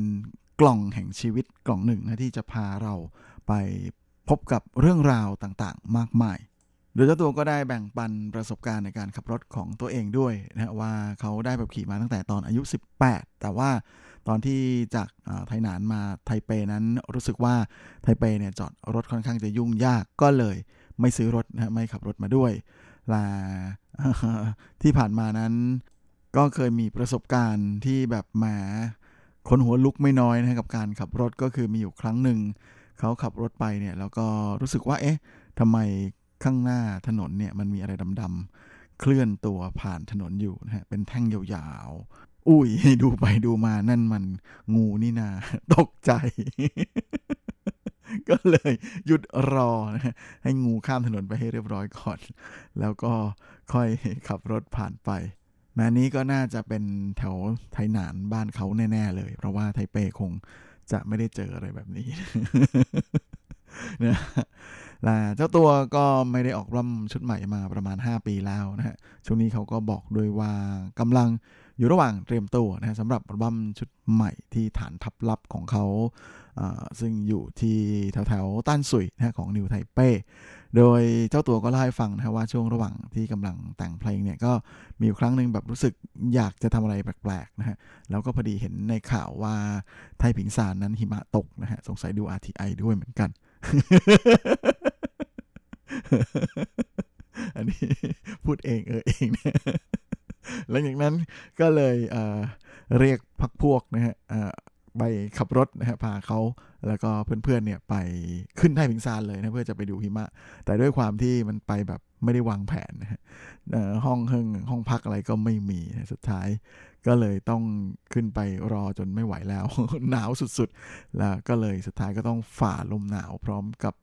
กล่องแห่งชีวิตกล่องหนึ่งนะที่จะพาเราไปพบกับเรื่องราวต่างๆ มากมายโดยเจ้าตัวก็ได้แบ่งปันประสบการณ์ในการขับรถของตัวเองด้วยนะว่าเขาได้แบบขี่มาตั้งแต่ตอนอายุ 18 แต่ว่าตอนที่จากอ่าไทยนานมาไทเปนั้นรู้สึกว่าไทเปเนี่ยจอดรถค่อนข้างจะยุ่งยากก็เลยไม่ซื้อรถนะไม่ขับรถมาด้วยละที่ผ่านมานั้นก็เคยมีประสบการณ์ที่แบบแหม คนหัวลุกไม่น้อยนะกับการขับรถก็คือมีอยู่ครั้งหนึ่งเขาขับรถไปเนี่ยแล้วก็รู้สึกว่าเอ๊ะทำไมข้างหน้าถนนเนี่ยมันมีอะไรดำๆเคลื่อนตัวผ่านถนนอยู่นะฮะเป็นแท่งยาวๆ อุ้ยดูไปดูมานั่นมันงูนี่นาตกใจ ก็เลยหยุดรอนะให้งูข้ามถนนไปให้เรียบร้อยก่อน แล้วก็ค่อยขับรถผ่านไป แม้นี้ก็น่าจะเป็นแถวไทยหนานบ้านเขาแน่ ๆ เลย เพราะว่าไทเปคงจะไม่ได้เจออะไรแบบนี้นะและเจ้าตัวก็ไม่ได้ออกร่ำชุดใหม่มาประมาณ 5 ปีแล้วนะฮะ ช่วงนี้เขาก็บอกด้วยว่ากำลังอยู่ระหว่างเตรียมตัวนะฮะสำหรับอัลบั้มชุดใหม่ที่ฐานทัพลับของเขา ซึ่งอยู่ที่แถวๆต้านสุยนะะของนิวไทเป้ โดยเจ้าตัวก็เล่าให้ฟังนะว่าช่วงระหว่างที่กำลังแต่งเพลงเนี่ยก็มีครั้งหนึ่งแบบรู้สึกอยากจะทำอะไรแปลกๆนะฮะแล้วก็พอดีเห็นในข่าวว่าไทยผิงซานนั้นหิมะตกนะฮะสงสัยดู RTI ด้วยเหมือนกัน อันนี้พูดเองเออเองนะหลังจากนั้นก็เลยเเรียกพักพวกนะฮะ ไปขับรถนะฮะพาเขาแล้วก็เพื่อนๆเนี่ยไปขึ้นไทยพิงซานเลยนะเพื่อจะไปดูหิมะ แต่ด้วยความที่มันไปแบบไม่ได้วางแผนนะฮะเอ่อห้องเฮงห้องพักอะไรก็ไม่มีสุดท้าย ก็เลยต้องขึ้นไปรอจนไม่ไหวแล้ว หนาวสุดๆ แล้วก็เลยสุดท้ายก็ต้องฝ่าลมหนาวพร้อมกับ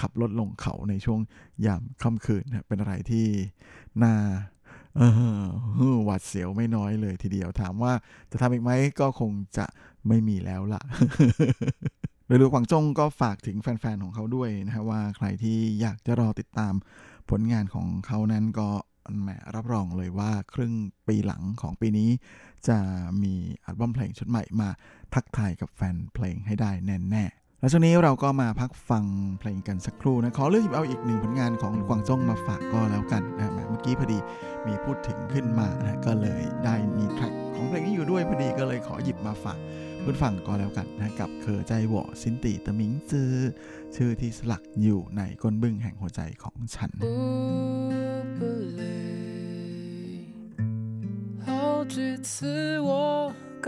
ขับรถลงเขาในช่วงยามค่ำคืนนะเป็นอะไรที่น่า เออหวาดเสียวไม่น้อยเลยทีเดียวถามว่าจะทำอีกไหมก็คงจะไม่มีแล้วล่ะโดยหลวงกวางจงก็ฝากถึงแฟนๆของเขาด้วยนะฮะว่าใครที่อยากจะรอติดตามผลงานของเขานั้นก็แหมรับรองเลยว่าครึ่งปีหลังของปีนี้ จะมีอัลบั้มเพลงชุดใหม่มาทักทายกับแฟนเพลงให้ได้แน่ๆ แล้วช่วงนี้เราก็มาพักฟังเพลงกันสักครู่นะ ขอเลือกหยิบเอาอีกหนึ่งผลงานของกวางจงมาฝากก็แล้วกันนะแหมเมื่อกี้พอดีมีพูดถึงขึ้นมานะก็เลยได้มีแทร็กของเพลงนี้อยู่ด้วยพอดีก็เลยขอหยิบมาฝากเพื่อนฟังก็แล้วกันนะกับเคอใจหวอสินตีตะมิงจือชื่อที่สลักอยู่ในก้นบึ้งแห่งหัวใจของฉัน 不不累，好几次我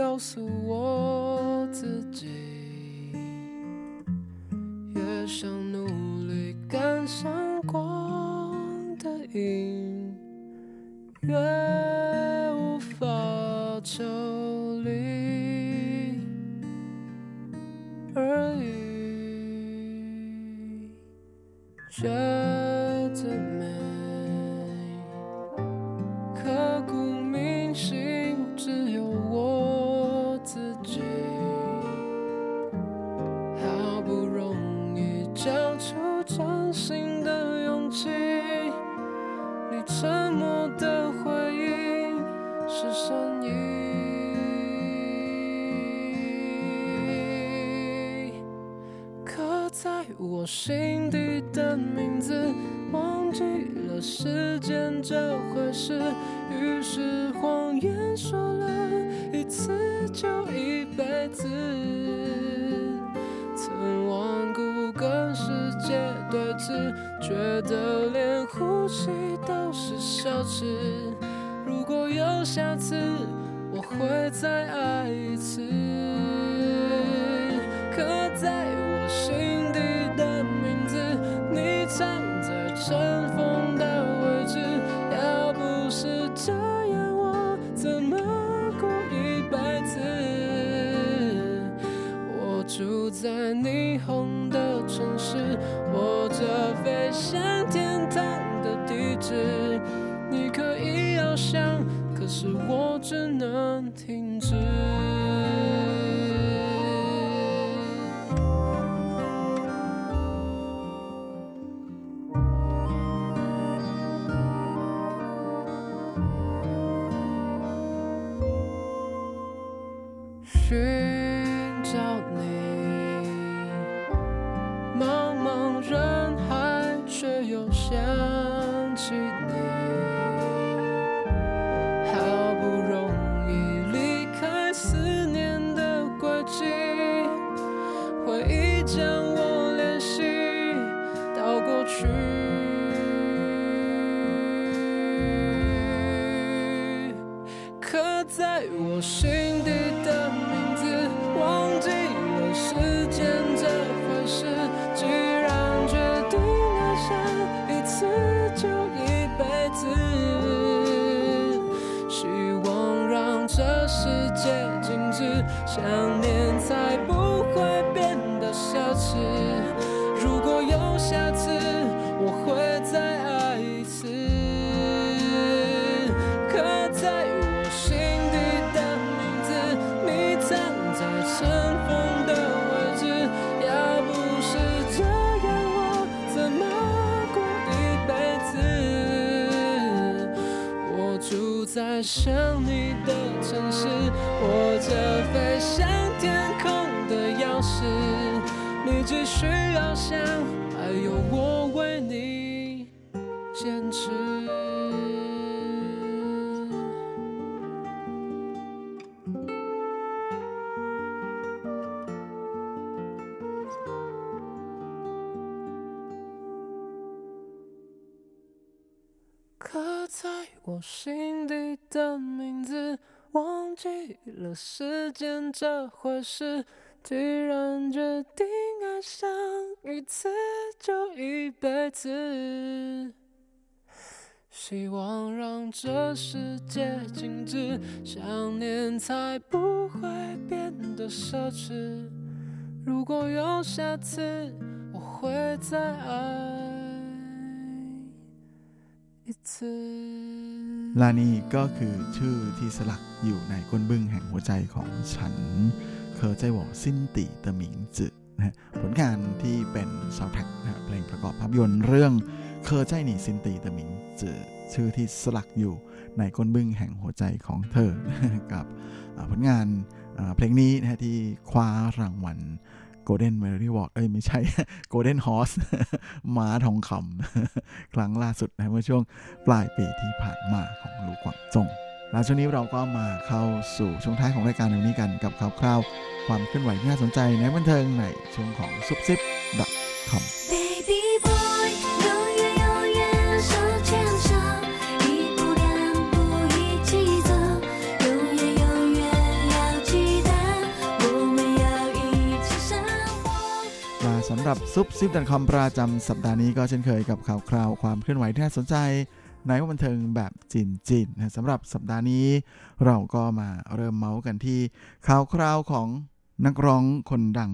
告诉我自己，越 想努力赶上光的影，越无法抽离而已。我心底的名字，忘记了时间这回事。于是谎言说了一次就一辈子，曾顽固跟世界对峙，觉得连呼吸都是奢侈。如果有下次，我会再爱一次。刻在是我只能停止。special. 我心底的名字，忘记了时间这回事。既然决定爱上一次，就一辈子。希望让这世界静止，想念才不会变得奢侈。如果有下次，我会再爱。 และนี่ก็คือชื่อที่สลักอยู่ในก้นบึ้งแห่งหัวใจของฉัน เคอใจหวอสิ้นตีเตอหมิงจือนะผลงานที่เป็นซาวด์แทร็กนะเพลงประกอบภาพยนตร์เรื่องเคอใจหนีสิ้นตีเตอหมิงจือชื่อที่สลักอยู่ในก้นบึ้งแห่งหัวใจของเธอ กับผลงานเพลงนี้นะที่คว้ารางวัล Golden Melody Award เอ้ยไม่ใช่โกลเด้นฮอสม้าทองคำครั้งล่าสุดนะเมื่อช่วงปลายปีที่ผ่านมาของลูกวังจงแล้วช่วงนี้เราก็มาเข้าสู่ช่วงท้ายของรายการนวันนี้กันกับข่าวคราวความเคลื่อนไหวที่น่าสนใจในบันเทิงในช่วงของซุปซิปดับคอม หรับซุปซิป .com ประจำสัปดาห์นี้ก็เช่นเคยกับข่าวคราวความเคลื่อนไหวที่น่าสนใจ ในวงบันเทิงแบบจีนจีนๆนะสำหรับสัปดาห์นี้ เราก็มาเริ่มเมาส์กันที่ข่าวคราวของนักร้องคนดัง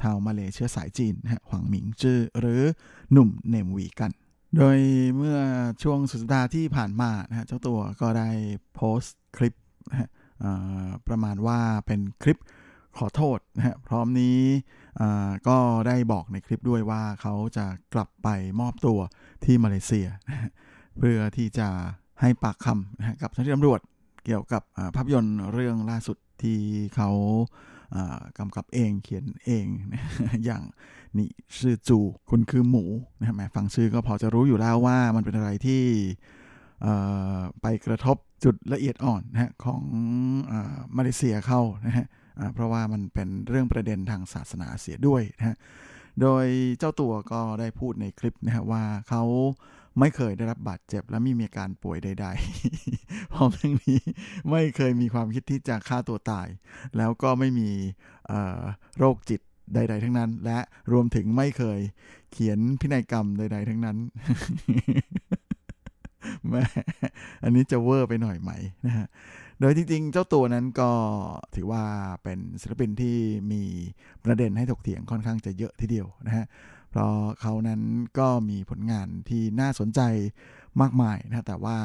ชาวมาเลเชื้อสายจีนฮะหวังหมิงจื้อหรือหนุ่มเนมวีกัน โดยเมื่อช่วงสุดสัปดาห์ที่ผ่านมานะฮะเจ้าตัวก็ได้โพสต์คลิปนะฮะประมาณว่าเป็นคลิปขอโทษนะฮะพร้อมนี้ ก็ได้บอกในคลิปด้วยว่าเขาจะกลับไปมอบตัวที่มาเลเซีย เพื่อที่จะให้ปากคำกับเจ้าหน้าที่ตำรวจเกี่ยวกับภาพยนตร์เรื่องล่าสุดที่เขากำกับเองเขียนเองอย่างนี่ชื่อจูคุณคือหมูนะฮะแหมฟังชื่อก็พอจะรู้อยู่แล้วว่ามันเป็นอะไรที่ไปกระทบจุดละเอียดอ่อนนะของอมาเลเซียเข้านะฮะ เพราะว่ามันเป็นเรื่องประเด็นทางศาสนาเสียด้วยนะฮะโดยเจ้าตัวก็ได้พูดในคลิปนะฮะว่าเขาไม่เคยได้รับบาดเจ็บ และไม่มีอาการป่วยใดๆ พร้อมทั้งนี้ไม่เคยมีความคิดที่จะฆ่าตัวตาย แล้วก็ไม่มีโรคจิตใด ๆ ทั้งนั้น และรวมถึงไม่เคยเขียนพินัยกรรมใด ๆ ทั้งนั้นแม่อันนี้จะเวอร์ไปหน่อยไหมนะฮะ โดยจริงๆ เจ้าตัวนั้นก็ถือว่าเป็นศิลปินที่มีประเด็นให้ถกเถียงค่อนข้างจะเยอะทีเดียวนะฮะ เพราะเขานั้นก็มีผลงานที่น่าสนใจมากมายนะแต่ว่า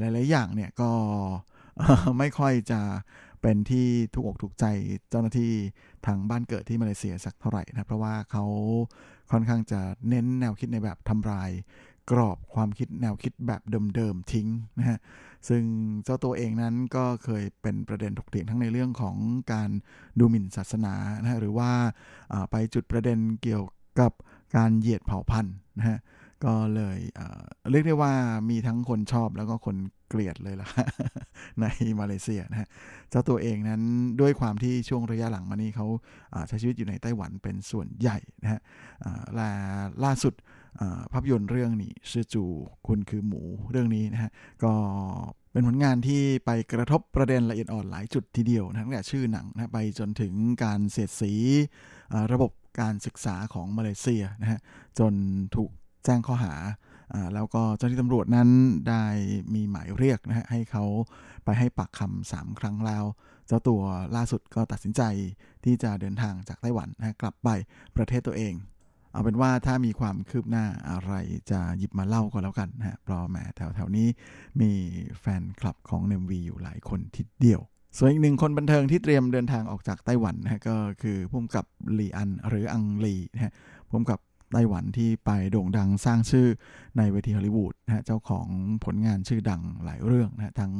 หลายๆอย่างเนี่ยก็ไม่ค่อยจะเป็นที่ถูกอกถูกใจเจ้าหน้าที่ทางบ้านเกิดที่มาเลเซียสักเท่าไหร่นะเพราะว่าเขาค่อนข้างจะเน้นแนวคิดในแบบทำลาย กรอบความคิดแนวคิดแบบเดิมๆทิ้งนะฮะซึ่งเจ้าตัวเองนั้นก็เคยเป็นประเด็นถกเถียงทั้งในเรื่องของการดูหมิ่นศาสนานะฮะหรือว่าไปจุดประเด็นเกี่ยวกับการเหยียดเผ่าพันธุ์นะฮะก็เลยเรียกได้ว่ามีทั้งคนชอบแล้วก็คนเกลียดเลยล่ะ ในมาเลเซียนะฮะเจ้าตัวเองนั้นด้วยความที่ช่วงระยะหลังมานี้เขาใช้ชีวิตอยู่ในไต้หวันเป็นส่วนใหญ่นะฮะและล่าสุด ภาพยนตร์เรื่องนี้ชื่อจูคุณคือหมูเรื่องนี้นะฮะก็เป็นผลงานที่ไปกระทบประเด็นละเอียดอ่อนหลายจุดทีเดียวนะตั้งแต่ชื่อหนังนะไปจนถึงการเสียดสีระบบการศึกษาของมาเลเซียนะฮะจนถูกแจ้งข้อหาอ่าแล้วก็เจ้าหน้าที่ตำรวจนั้นได้มีหมายเรียกนะฮะให้เขาไปให้ปากคำสามครั้งแล้ว เจ้าตัวล่าสุดก็ตัดสินใจที่จะเดินทางจากไต้หวันนะฮะกลับไปประเทศตัวเอง เอาเป็นว่าถ้ามีความคืบหน้าอะไรจะหยิบมาเล่าก็แล้วกันนะฮะเพราะแหมแถวแถวๆนี้มีแฟนคลับของเนมวีอยู่หลายคนทีเดียว ส่วนอีกหนึ่งคนบันเทิงที่เตรียมเดินทางออกจากไต้หวันนะฮะก็คือพุ่มกับลีอันหรืออังลีนะฮะพุ่มกับ ไต้หวันที่ไปโด่งดังสร้างชื่อในเวทีฮอลลีวูดนะฮะเจ้าของผลงานชื่อดังหลายเรื่องนะฮะทั้ง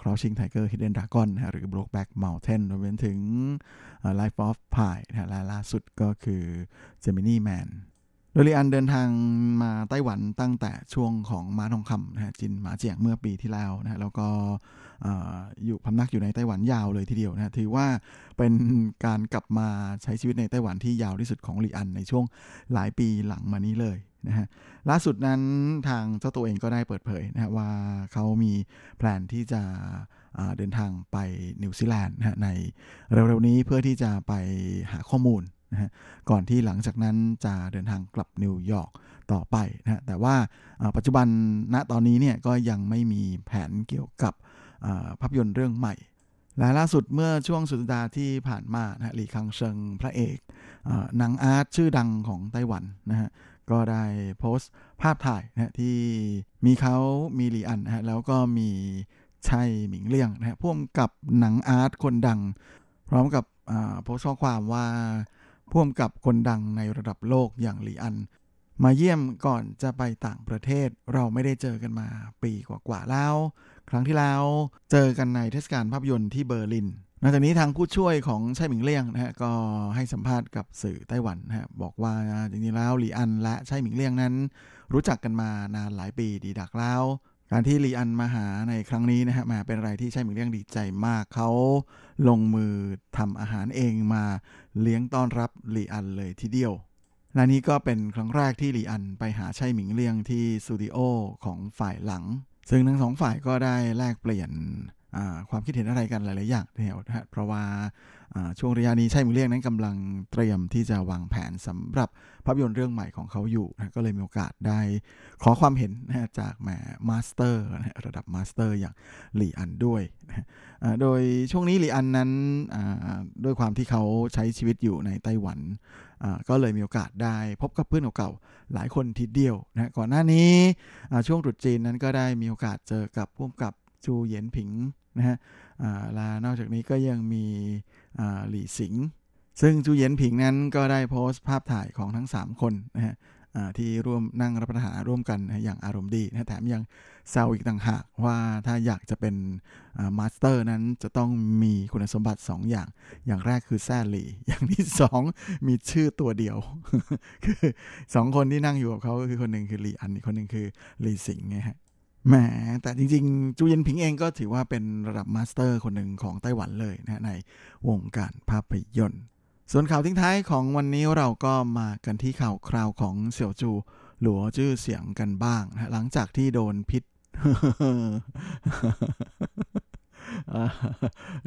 Crouching Tiger Hidden Dragon นะฮะหรือ Brokeback Mountain รวมไปถึง Life of Pi นะฮะและล่าสุดก็คือ Gemini Man โดยลีอันเดินทางมาไต้หวันตั้งแต่ช่วงของม้าทองคำนะฮะจินหมาเจียงเมื่อปีที่แล้วนะฮะแล้วก็อยู่พำนักอยู่ในไต้หวันยาวเลยทีเดียวนะถือว่าเป็นการกลับมาใช้ชีวิตในไต้หวันที่ยาวที่สุดของลีอันในช่วงหลายปีหลังมานี้เลยนะฮะล่าสุดนั้นทางเจ้าตัวเองก็ได้เปิดเผยนะฮะว่าเขามีแผนที่จะเดินทางไปนิวซีแลนด์นะฮะในเร็วๆนี้เพื่อที่จะไปหาข้อมูล นะฮะก่อนที่หลังจากนั้นจะเดินทางกลับนิวยอร์กต่อไปนะฮะแต่ว่าปัจจุบันณตอนนี้เนี่ยก็ยังไม่มีแผนเกี่ยวกับภาพยนตร์เรื่องใหม่และล่าสุดเมื่อช่วงสุดสัปดาห์ที่ผ่านมานะหลีคังเซิงพระเอกหนังอาร์ตชื่อดังของไต้หวันนะฮะก็ได้โพสต์ภาพถ่ายนะที่มีเขามีหลีอันนะฮะแล้วก็มีชัยหมิงเลี่ยงนะฮะพ่วงกับหนังอาร์ตคนดัง พร้อมกับโพสต์ข้อความว่า พ่วงกับคนดังในระดับโลกอย่างหลีอัน มาเยี่ยมก่อนจะไปต่างประเทศเราไม่ได้เจอกันมาปีกว่าๆแล้ว ครั้งที่แล้วเจอกันในเทศกาลภาพยนตร์ที่เบอร์ลินนอกจากนี้ทางผู้ช่วยของชัยหมิงเลี่ยงนะฮะก็ให้สัมภาษณ์กับสื่อไต้หวันนะฮะบอกว่าจริงๆแล้วหลีอันและชัยหมิงเลี่ยงนั้น รู้จักกันมานานหลายปีดีดักแล้ว การที่ลีอันมาหาในครั้งนี้นะฮะมาเป็นอะไรที่ชัยหมิงเลี่ยงดีใจมากเขาลงมือทำอาหารเองมาเลี้ยงต้อนรับลีอันเลยทีเดียวและนี้ก็เป็นครั้งแรกที่หลีอันไปหาชัยหมิงเลี่ยงที่สตูดิโอของฝ่ายหลัง ซึ่งทั้งสองฝ่ายก็ได้แลกเปลี่ยนความคิดเห็นอะไรกันหลาย ๆ อย่างเดียวนะฮะเพราะว่า ช่วงระยะนี้ใช่มึงเรียกนั้นกำลังเตรียมที่จะวางแผนสำหรับภาพยนตร์เรื่องใหม่ของเขาอยู่นะก็เลยมีโอกาสได้ขอความเห็นนะจากแหม master นะระดับ master อย่างหลีอันด้วยนะโดยช่วงนี้หลีอันนั้นด้วยความที่เขาใช้ชีวิตอยู่ในไต้หวัน ก็เลยมีโอกาสได้พบกับเพื่อนเก่าๆหลายคนทีเดียวนะก่อนหน้านี้ช่วงตรุษจีนนั้นก็ได้มีโอกาสเจอกับพ่วงกับจูเหยียนผิงนะฮะและนอกจากนี้ก็ยังมี หลี่สิง ซึ่งจูเหยียนผิงนั้นก็ได้โพสต์ภาพถ่ายของทั้ง 3 คนนะฮะที่ร่วมนั่งรับประทานร่วมกันอย่างอารมณ์ดีนะแถมยังแซวอีกต่างหากว่าถ้าอยากจะเป็น master นั้นจะต้องมีคุณสมบัติ 2 อย่าง อย่างแรกคือแซ่หลี่ อย่างที่ 2 มีชื่อตัวเดียว คือสองคนที่นั่งอยู่กับเขาก็คือคนหนึ่งคือหลี่อันอีกคนหนึ่งคือหลี่สิงไงฮะ แหมแต่จริงๆ จูเหยียนผิงเองก็ถือว่าเป็นระดับ master คนหนึ่งของไต้หวันเลยนะในวงการภาพยนตร์ ส่วนข่าวทิ้งท้ายของวันนี้เราก็มากันที่ข่าวคราวของเสี่ยวจู หลัวจื้อเสียงกันบ้างนะหลังจากที่โดนพิษ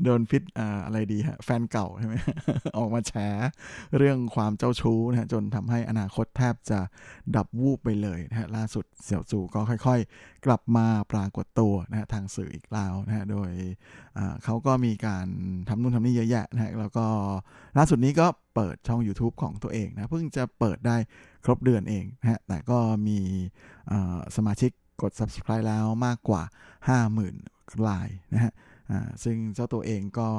โดนพิษอะไรดีฮะแฟนเก่าใช่ไหมออกมาแฉเรื่องความเจ้าชู้นะจนทำให้อนาคตแทบจะดับวูบไปเลยนะฮะล่าสุดเสี่ยวจูก็ค่อยๆ กลับมาปรากฏตัวนะฮะทางสื่ออีกแล้วนะฮะโดยเขาก็มีการทำนู่นทำนี่เยอะแยะนะฮะแล้วก็ล่าสุดนี้ก็เปิดช่อง YouTube ของตัวเองนะเพิ่งจะเปิดได้ครบเดือนเองนะฮะแต่ก็มีสมาชิกกด subscribe แล้วมากกว่า 50,000รายนะฮะ ซึ่งเจ้าตัวเองก็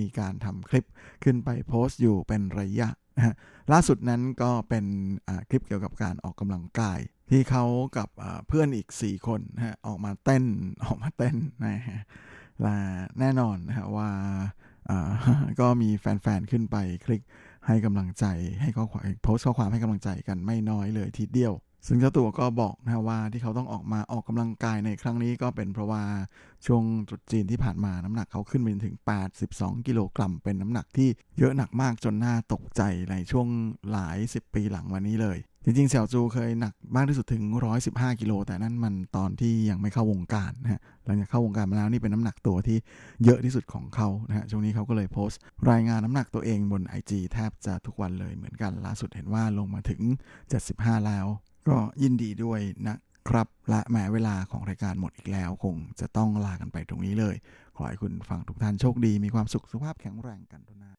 มีการทำคลิปขึ้นไปโพสต์อยู่เป็นระยะ ล่าสุดนั้นก็เป็นคลิปเกี่ยวกับการออกกำลังกาย ที่เขากับเพื่อนอีก 4 คนออกมาเต้นออกมาเต้นนะฮะและแน่นอนนะฮะว่าก็มีแฟนๆ ขึ้นไปคลิกให้กำลังใจให้ข้อความโพสต์ข้อความให้กำลังใจกันไม่น้อยเลยทีเดียว ซึ่งเจ้าตัวก็บอกนะว่าที่เขาต้องออกมาออกกำลังกายในครั้งนี้ก็เป็นเพราะว่าช่วงตรุษจีนที่ผ่านมาน้ำหนักเขาขึ้นไปถึง 82 กิโลกรัม เป็นน้ำหนักที่เยอะหนักมากจนน่าตกใจในช่วงหลาย 10 ปีหลังวันนี้เลย จริงๆเสี่ยวจูเคยหนักมากที่สุดถึง 115 กิโล แต่นั่นมันตอนที่ยังไม่เข้าวงการนะฮะหลังจากเข้าวงการมาแล้วนี่เป็นน้ำหนักตัวที่เยอะที่สุดของเขานะฮะช่วงนี้เขาก็เลยโพสต์ รายงานน้ำหนักตัวเองบน IG แทบจะทุกวันเลยเหมือนกันล่าสุดเห็นว่าลงมาถึง 75 แล้ว ก็ยินดีด้วยนะครับและแม้เวลาของรายการหมดอีกแล้ว คงจะต้องลากันไปตรงนี้เลย ขอให้คุณฟังทุกท่านโชคดีมีความสุขสุขภาพแข็งแรงกันทุกนา